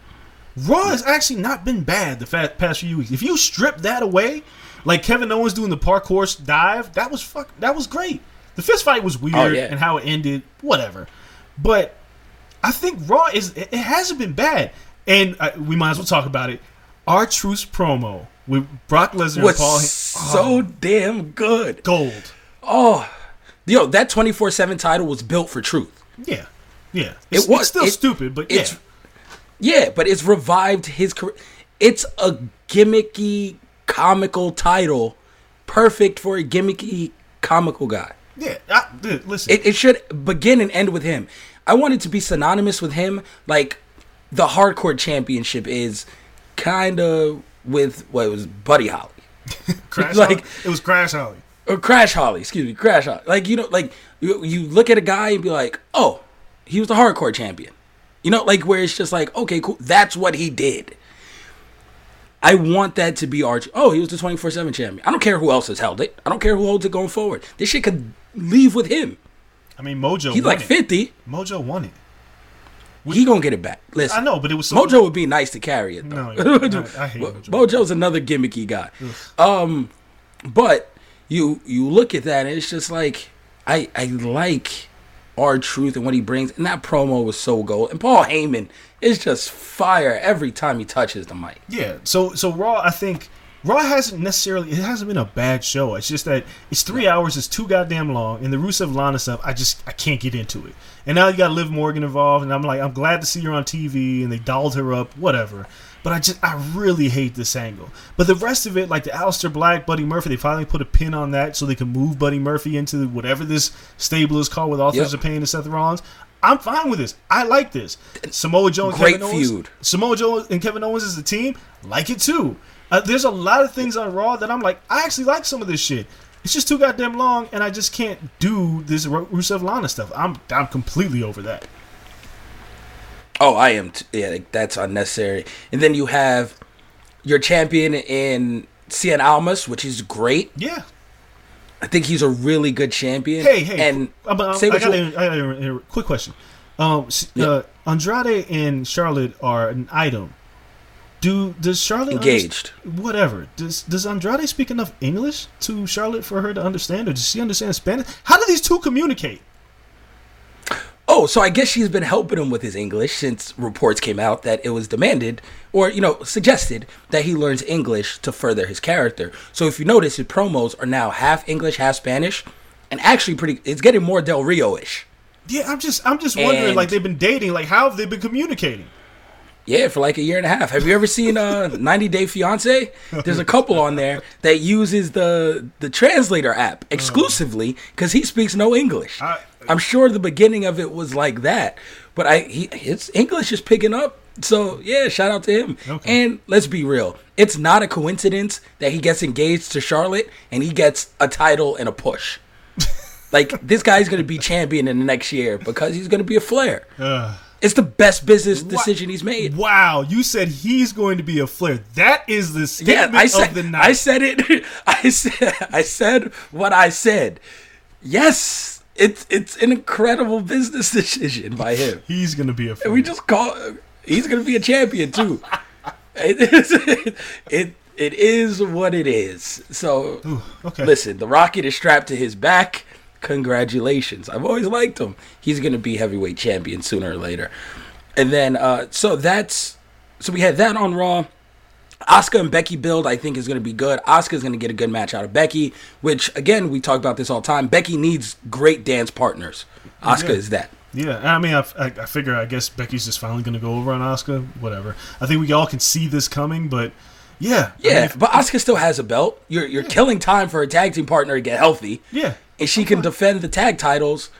Raw has actually not been bad the fa- past few weeks. If you strip that away, like Kevin Owens doing the parkour dive, that was fuck. That was great. The fist fight was weird Oh, yeah. and how it ended, whatever. But I think Raw is it, it hasn't been bad, and uh, we might as well talk about it. R-Truth's promo with Brock Lesnar Was and Paul so damn good. gold. Oh, yo, that twenty four seven title was built for truth. Yeah, yeah. It was- it's still it- stupid, but it's- yeah, Yeah, but it's revived his career. It's a gimmicky, comical title, perfect for a gimmicky, comical guy. yeah. I, dude, listen, It, it should begin and end with him. I want it to be synonymous with him, like the hardcore championship is kind of with what it was Buddy Holly Crash like- Holly. it was Crash Holly. or Crash Holly. Excuse me, Crash Holly. Like you know, like you, you look at a guy and be like, oh, he was the hardcore champion. You know, like where it's just like, okay, cool, that's what he did. I want that to be Arch. Oh, he was the twenty four seven champion. I don't care who else has held it. I don't care who holds it going forward. This shit could leave with him. I mean, Mojo. He's like it. fifty. Mojo won it. He gonna get it back. Listen, I know, but it was so, Mojo would be nice to carry it though. No, I- I hate Mojo. Mojo's another gimmicky guy. Um, but you you look at that and it's just like I I like R-Truth and what he brings, and that promo was so gold. And Paul Heyman is just fire every time he touches the mic. Yeah. So so Raw, I think Raw hasn't necessarily it hasn't been a bad show. It's just that it's three hours, it's too goddamn long, and the Rusev Lana stuff, I just I can't get into it. And now you got Liv Morgan involved, and I'm like, I'm glad to see her on TV, and they dolled her up, whatever. But I just I really hate this angle. But the rest of it, like the Aleister Black, Buddy Murphy, they finally put a pin on that so they can move Buddy Murphy into whatever this stable is called with Authors Yep. of Pain and Seth Rollins. I'm fine with this. I like this. Samoa Joe and Great Kevin Owens. feud. Samoa Joe and Kevin Owens as a team, like it too. Uh, there's a lot of things on Raw that I'm like, I actually like some of this shit. It's just too goddamn long, and I just can't do this Rusev Lana stuff. I'm I'm completely over that. Oh, I am. T- yeah, like, that's unnecessary. And then you have your champion in Cien Almas, which is great. Yeah. I think he's a really good champion. Hey, hey. and I'm, I'm, say I what got you- a, quick question. Um, Yeah. uh, Andrade and Charlotte are an item. Do does Charlotte Engaged. whatever. Does does Andrade speak enough English to Charlotte for her to understand, or does she understand Spanish? How do these two communicate? Oh, so I guess she's been helping him with his English since reports came out that it was demanded or, you know, suggested that he learns English to further his character. So if you notice, his promos are now half English, half Spanish, and actually pretty, it's getting more Del Rio ish. Yeah, I'm just I'm just wondering. And- like they've been dating. Like how have they been communicating? Yeah, for like a year and a half. Have you ever seen uh 90 Day Fiance? There's a couple on there that uses the the translator app exclusively because he speaks no English. I- I'm sure the beginning of it was like that, but I he his English is picking up. So yeah, shout out to him. Okay. And let's be real, it's not a coincidence that he gets engaged to Charlotte and he gets a title and a push. like this guy's gonna be champion in the next year because he's gonna be a Flair. It's the best business decision he's made. Wow, you said he's going to be a Flair. That is the statement Yeah, I said of the night. I said it. I said I said what I said. Yes, it's it's an incredible business decision by him. he's going to be a Flair. We just call he's gonna be a champion too. it, is, it it is what it is. So okay. listen, the rocket is strapped to his back. Congratulations. I've always liked him. He's gonna be heavyweight champion sooner or later. And then uh so that's so we had that on Raw. Asuka and Becky build, I think, is going to be good. Asuka's going to get a good match out of Becky, which, again, we talk about this all the time. Becky needs great dance partners. Asuka Yeah. is that. Yeah, I mean, I, I, I figure, I guess Becky's just finally going to go over on Asuka. Whatever. I think we all can see this coming, but yeah. I Yeah, mean, if- but Asuka still has a belt. You're you're killing time for a tag team partner to get healthy, yeah. and she can defend the tag titles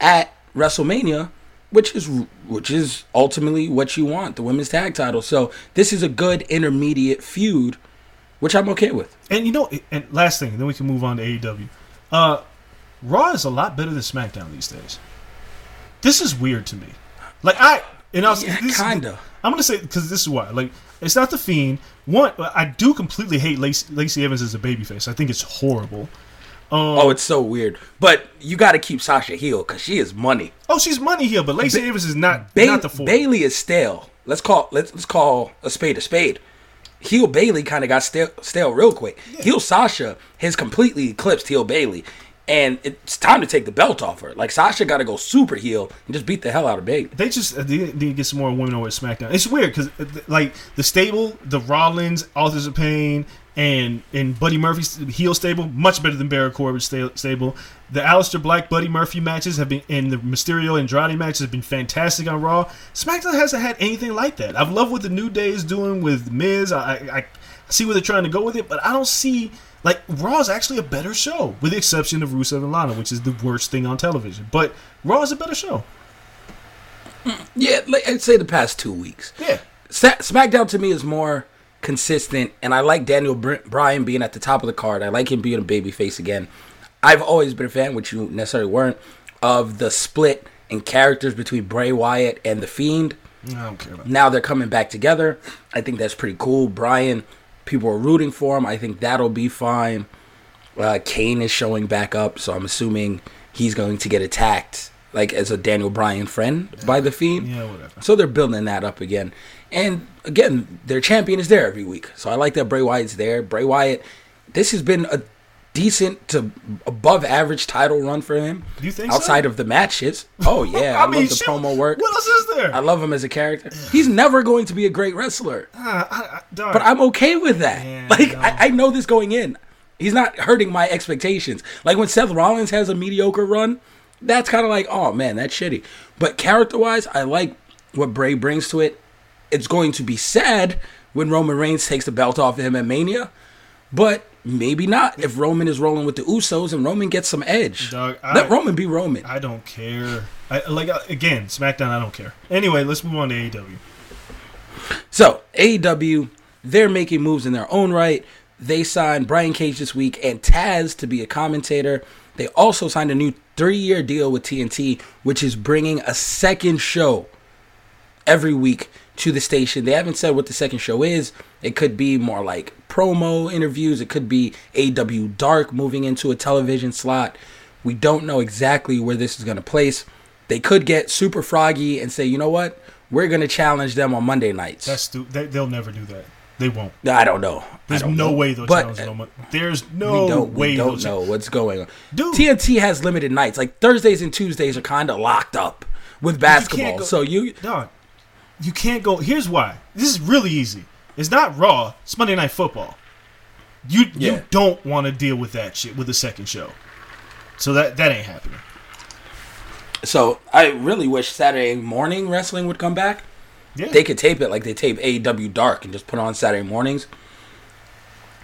at WrestleMania, which is which is ultimately what you want, the women's tag title. So this is a good intermediate feud, which I'm okay with. And you know, and last thing, then we can move on to AEW. Uh, Raw is a lot better than SmackDown these days. This is weird to me. Like I, and I Yeah, this, kinda. I'm gonna say because this is why. Like, it's not the Fiend. One, I do completely hate Lacey, Lacey Evans as a babyface. I think it's horrible. Oh, um, it's so weird. But you got to keep Sasha heel because she is money. Oh, she's money here, but Lacey Evans is not Ba- not the. Bayley is stale. Let's call let's let's call a spade a spade. Heel Bayley kind of got stale, stale real quick. Heel Sasha has completely eclipsed Heel Bayley, and it's time to take the belt off her. Like Sasha got to go super heel and just beat the hell out of Bayley. They just uh, they need to get some more women over at SmackDown. It's weird because like the stable, the Rollins, Authors of Pain, and and Buddy Murphy's heel stable much better than Baron Corbin's stable. The Aleister Black Buddy Murphy matches have been and the Mysterio Andrade matches have been fantastic on Raw. SmackDown hasn't had anything like that. I've loved what the New Day is doing with Miz. I, I, I see where they're trying to go with it, but I don't see. Like Raw is actually a better show, with the exception of Rusev and Lana, which is the worst thing on television. But Raw is a better show. Mm, yeah, like I'd say the past two weeks. Yeah. SmackDown to me is more consistent, and I like Daniel Bryan being at the top of the card. I like him being a babyface again. I've always been a fan, which you necessarily weren't, of the split in characters between Bray Wyatt and The Fiend. I don't care about Now they're coming back together. I think that's pretty cool. Bryan, people are rooting for him. I think that'll be fine. Uh, Kane is showing back up, so I'm assuming he's going to get attacked, like as a Daniel Bryan friend by The Fiend. Yeah, whatever. So they're building that up again. And again, their champion is there every week. So I like that Bray Wyatt's there. Bray Wyatt, this has been a decent to above average title run for him. Do you think so? Outside of the matches. Oh yeah, I, love the shoot, promo work. What else is there? I love him as a character. He's never going to be a great wrestler. Ah, I, I. But I'm okay with that. Yeah, like. I, I know this going in. He's not hurting my expectations. Like when Seth Rollins has a mediocre run, that's kind of like, oh man, that's shitty. But character wise, I like what Bray brings to it. It's going to be sad when Roman Reigns takes the belt off of him at Mania, but maybe not if Roman is rolling with the Usos and Roman gets some edge. Dog, Let Roman be Roman. I don't care. I, like uh, again, SmackDown. I don't care. Anyway, let's move on to AEW. So AEW, they're making moves in their own right. They signed Brian Cage this week and Taz to be a commentator. They also signed a new three-year deal with TNT, which is bringing a second show every week to the station. They haven't said what the second show is. It could be more like promo interviews. It could be AEW Dark moving into a television slot. We don't know exactly where this is going to place. They could get super froggy and say, you know what? We're going to challenge them on Monday nights. That's stu- they, they'll never do that. They won't. I don't know. There's don't no know. way they'll But, challenge uh, them. no one. There's no we don't, way we don't know what's going on. Dude. TNT has limited nights. Like Thursdays and Tuesdays are kind of locked up with basketball. go- so you Dog, you can't go. Here's why. This is really easy. It's not Raw. It's Monday Night Football. You Yeah. you don't want to deal with that shit with the second show. So that that ain't happening. So I really wish Saturday morning wrestling would come back. Yeah. They could tape it like they tape AEW Dark and just put on Saturday mornings.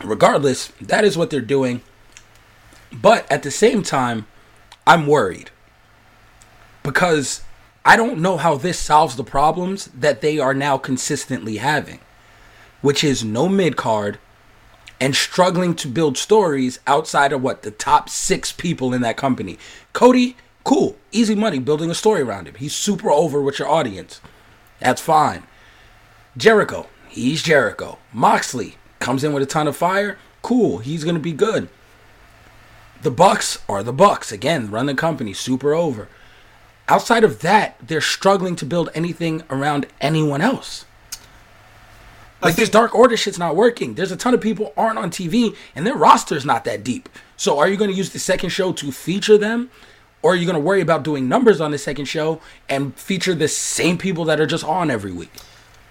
Regardless, that is what they're doing. But at the same time, I'm worried. Because I don't know how this solves the problems that they are now consistently having, which is no mid card and struggling to build stories outside of what the top six people in that company. Cody, Cool, easy money building a story around him. He's super over with your audience. That's fine. Jericho, he's Jericho. Moxley comes in with a ton of fire. Cool, he's gonna be good. The Bucks are the Bucks again. Run the company, super over. Outside of that, they're struggling to build anything around anyone else. Like this Dark Order shit's not working. There's a ton of people aren't on TV, and their roster's not that deep. So are you going to use the second show to feature them, or are you going to worry about doing numbers on the second show and feature the same people that are just on every week?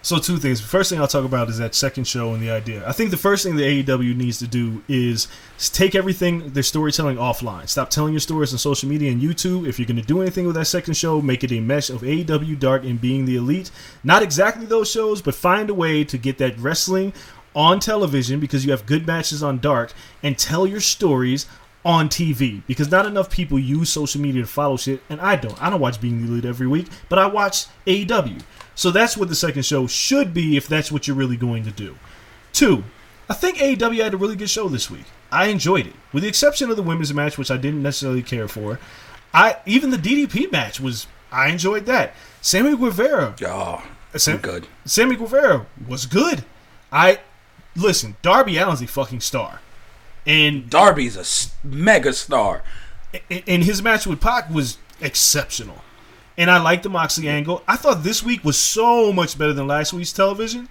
So two things. First thing I'll talk about is that second show and the idea. I think the first thing the AEW needs to do is take everything their storytelling offline. Stop telling your stories on social media and YouTube. If you're going to do anything with that second show, make it a mesh of AEW Dark and Being the Elite. Not exactly those shows, but find a way to get that wrestling on television because you have good matches on Dark and tell your stories on TV because not enough people use social media to follow shit, and I don't. I don't watch Being the Elite every week, but I watch AEW. So that's what the second show should be if that's what you're really going to do. Two, I think AEW had a really good show this week. I enjoyed it, with the exception of the women's match, which I didn't necessarily care for. I even the DDP match was I enjoyed that. Sammy Guevara, Oh, Sam, good. Sammy Guevara was good. I listen. Darby Allin's a fucking star, and Darby's a mega star. and- his match with Pac was exceptional. And I liked the Moxley angle. I thought this week was so much better than last week's television.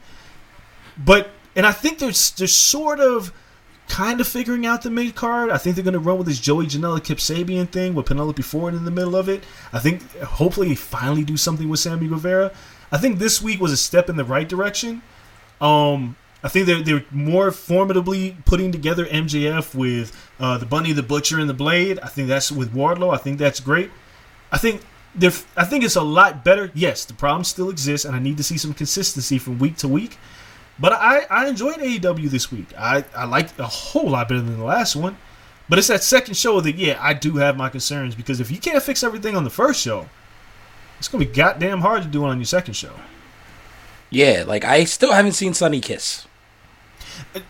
But and I think they're they're sort of kind of figuring out the mid card. I think they're going to run with this Joey Janela Kip Sabian thing with Penelope Ford in the middle of it. I think hopefully finally do something with Sammy Guevara. I think this week was a step in the right direction. Um, I think they're they're more formidably putting together MJF with uh, the Bunny, the Butcher, and the Blade. I think that's with Wardlow. I think that's great. I think they're, I think it's a lot better. Yes, the problem still exists, and I need to see some consistency from week to week. But I, I enjoyed AEW this week. I, I liked it a whole lot better than the last one. But it's that second show that yeah, I do have my concerns because if you can't fix everything on the first show, it's gonna be goddamn hard to do it on your second show. Yeah, like I still haven't seen Sunny Kiss.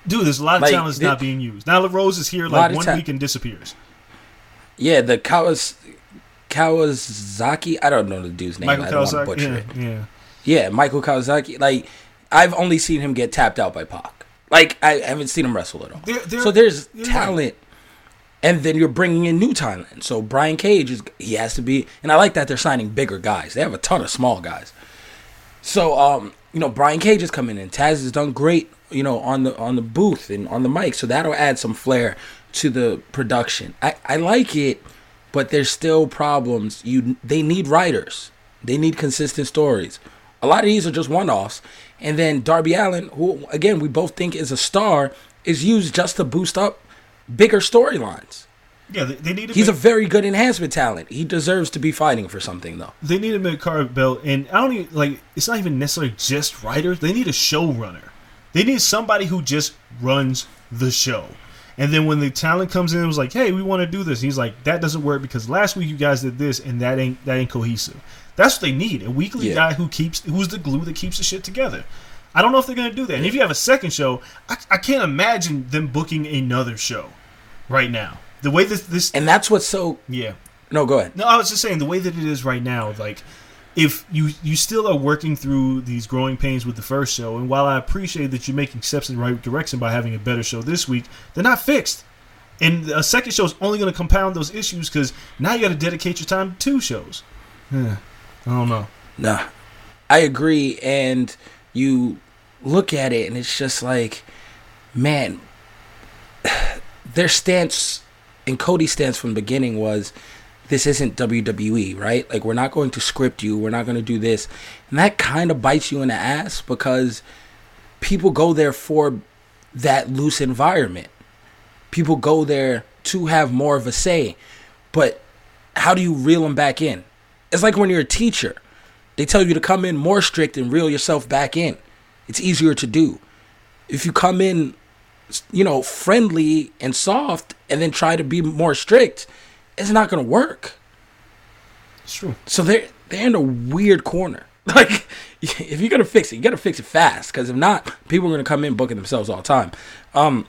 Dude, there's a lot of Like, talent that's not being used. Nyla Rose is here like one ta- week and disappears. Yeah, the Kawas Kawasaki. I don't know the dude's name. Michael I don't want to butcher Yeah, it. yeah. Yeah, Michael Kawasaki. Like I've only seen him get tapped out by Pac. Like I haven't seen him wrestle at all. There- there- so there's talent, and then you're bringing in new talent. So Brian Cage is he has to be, and I like that they're signing bigger guys. They have a ton of small guys. So um, you know, Brian Cage is coming in. Taz has done great, you know, on the on the booth and on the mic. So that'll add some flair to the production. I I like it, but there's still problems. You they need writers. They need consistent stories. A lot of these are just one-offs. And then Darby Allin, who again we both think is a star, is used just to boost up bigger storylines. Yeah, they, they need to He's a very good enhancement talent. He deserves to be fighting for something though. they need a mid card belt, and I don't even like. It's not even necessarily just writers. They need a showrunner. They need somebody who just runs the show. And then when the talent comes in, it was like, "Hey, we want to do this," he's like, "That doesn't work because last week you guys did this, and that ain't that ain't cohesive." That's what they need. A weekly Yeah. guy who keeps who's the glue that keeps the shit together. I don't know if they're gonna do that. And if you have a second show, I, I can't imagine them booking another show right now. The way this this And that's what's so yeah. no, go ahead. No, I was just saying the way that it is right now, like if you you still are working through these growing pains with the first show, and while I appreciate that you're making steps in the right direction by having a better show this week, they're not fixed. And a second show is only going to compound those issues because now you got to dedicate your time to two shows. Yeah, I don't know. Nah, I agree. And you look at it, and it's just like, man, their stance and Cody's stance from the beginning was, this isn't WWE, right? Like we're not going to script you. We're not going to do this, and that kind of bites you in the ass because people go there for that loose environment. People go there to have more of a say, but how do you reel them back in? It's like when you're a teacher. They tell you to come in more strict and reel yourself back in. It's easier to do. If you come in, you know, friendly and soft and then try to be more strict, it's not going to work. It's true. So they're they're in a weird corner. Like if you're gonna fix it, you gotta fix it fast. Because if not, people are gonna come in booking themselves all the time. Um,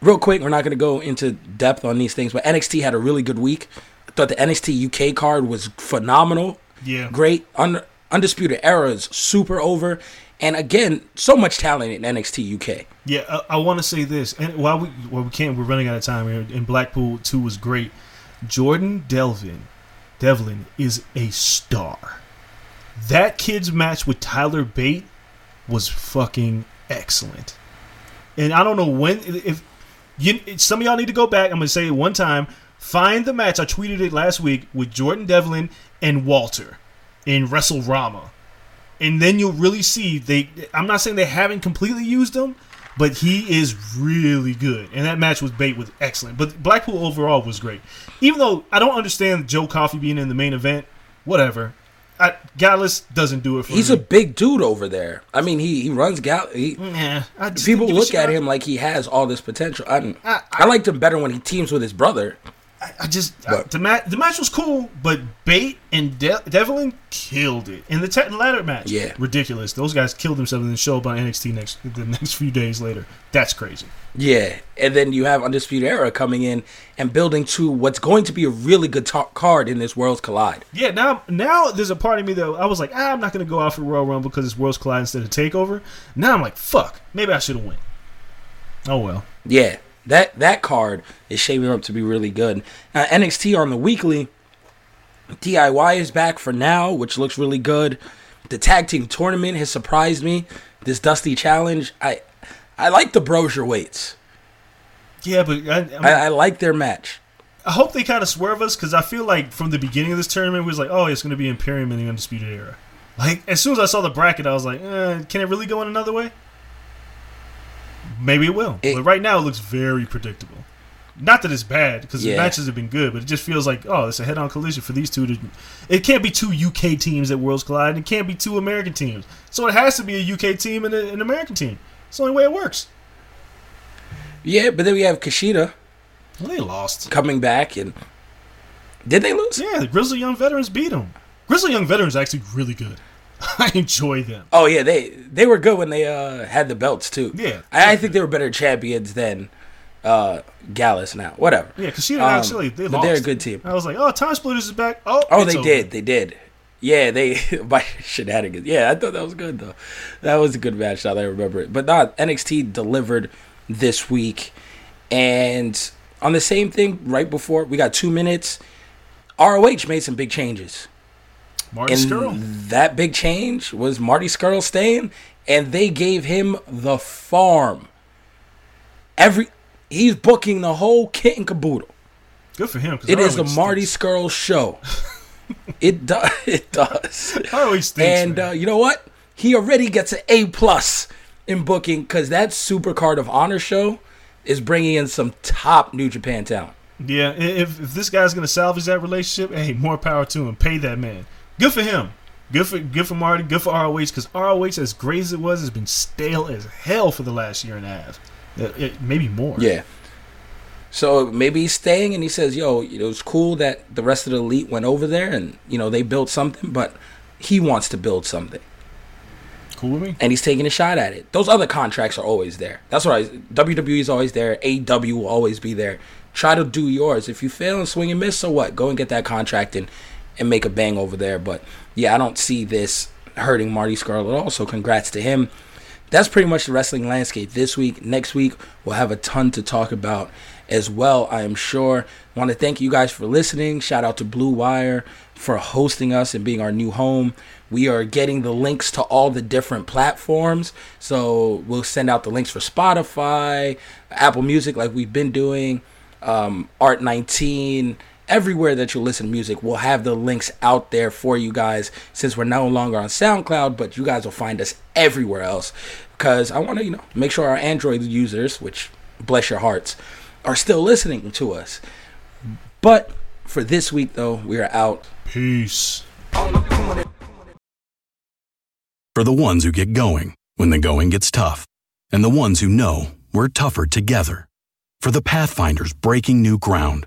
real quick, we're not gonna go into depth on these things, but NXT had a really good week. I thought the NXT UK card was phenomenal. Yeah. Great. Un- Undisputed Era is super over. And again, so much talent in NXT UK. Yeah, uh, I, I want to say this, and while we well we can't, we're running out of time here. And Blackpool two was great. Jordan Delvin, Devlin is a star. That kid's match with Tyler Bate was fucking excellent. And I don't know when if you some of y'all need to go back. I'm gonna say it one time. Find the match I tweeted it last week with Jordan Devlin and Walter in Wrestle Rama and then you'll really see they. I'm not saying they haven't completely used him, but he is really good. And that match with Bate was excellent. But Blackpool overall was great. Even though I don't understand Joe Coffey being in the main event, whatever. I, Gallus doesn't do it for He's me. a big dude over there. I mean, he, he runs Gal. He, Nah, people didn't give a look at him like he has all this potential. I, I- I, liked him better when he teams with his brother. I, just I, the match. The match was cool, but Bate and De- Devlin killed it in the te- ladder match. Yeah. ridiculous. Those guys killed themselves in the show by NXT next the next few days later. That's crazy. Yeah, and then you have Undisputed Era coming in and building to what's going to be a really good ta- card in this Worlds Collide. Yeah, now now there's a part of me that I was like, ah, I'm not gonna go out for Royal Rumble because it's Worlds Collide instead of Takeover. Now I'm like, fuck, maybe I should have went. Oh well. Yeah, that that card is shaping up to be really good. Uh, NXT on the weekly, DIY is back for now, which looks really good. The tag team tournament has surprised me. This Dusty Challenge, I I like the Broserweights. Yeah, but I, I, mean, I, I like their match. I hope they kind of swerve us because I feel like from the beginning of this tournament, we was like, oh, it's gonna be Imperium in the Undisputed Era. Like as soon as I saw the bracket, I was like, eh, can it really go in another way? Maybe it will. It- but right now, it looks very predictable. Not that it's bad because Yeah. the matches have been good, but it just feels like oh, it's a head-on collision for these two. To, it can't be two UK teams at Worlds Collide. and It can't be two American teams. So it has to be a UK team and a, an American team. It's the only way it works. Yeah, but then we have Kushida Well, they lost. coming back, and did they lose? Yeah, the Grizzled Young Veterans beat them. Grizzled Young Veterans are actually really good. I enjoy them. Oh yeah, they they were good when they uh had the belts too. Yeah. I, I think they were better champions than uh Gallus now. Whatever. Yeah, because she Um, actually they but lost. they're a good team. I was like, oh, Time Splitters is back. Oh, Oh, they over. did. They did. Yeah, they by shenanigans. Yeah, I thought that was good though. That was a good match. Now that I remember it. But not NXT delivered this week, and on the same thing right before we got two minutes. ROH made some big changes. Marty And Scurll. that big change was Marty Scurll staying, and they gave him the farm. Every he's booking the whole kit and caboodle. Good for him. It is the Marty stinks. Scurll show. it does. It does. ROH stinks, and uh, you know what? He already gets an A plus in booking because that Super Card of Honor show is bringing in some top New Japan talent. Yeah, if, if this guy's gonna salvage that relationship, hey, more power to him. Pay that man. Good for him. Good for good for Marty. Good for ROH because ROH, as great as it was, has been stale as hell for the last year and a half. Uh, it- maybe more. Yeah. So maybe he's staying and he says, yo, it was cool that the rest of the elite went over there and, you know, they built something, but he wants to build something. Cool with me. And he's taking a shot at it. Those other contracts are always there. That's what I WWE is always there. AW will always be there. Try to do yours. If you fail and swing and miss, so what? Go and get that contract and, and make a bang over there. But yeah, I don't see this hurting Marty Scurll at all. So congrats to him. That's pretty much the wrestling landscape this week. Next week, we'll have a ton to talk about as well, I am sure. Want to thank you guys for listening. Shout out to Blue Wire for hosting us and being our new home. We are getting the links to all the different platforms. So we'll send out the links for Spotify, Apple Music, like we've been doing, um, Art19, everywhere that you listen to music. We'll have the links out there for you guys since we're no longer on SoundCloud, but you guys will find us everywhere else. Because I want to, you know, make sure our Android users, which bless your hearts, are still listening to us. But for this week, though, we are out. Peace. For the ones who get going when the going gets tough, and the ones who know we're tougher together. For the Pathfinders breaking new ground,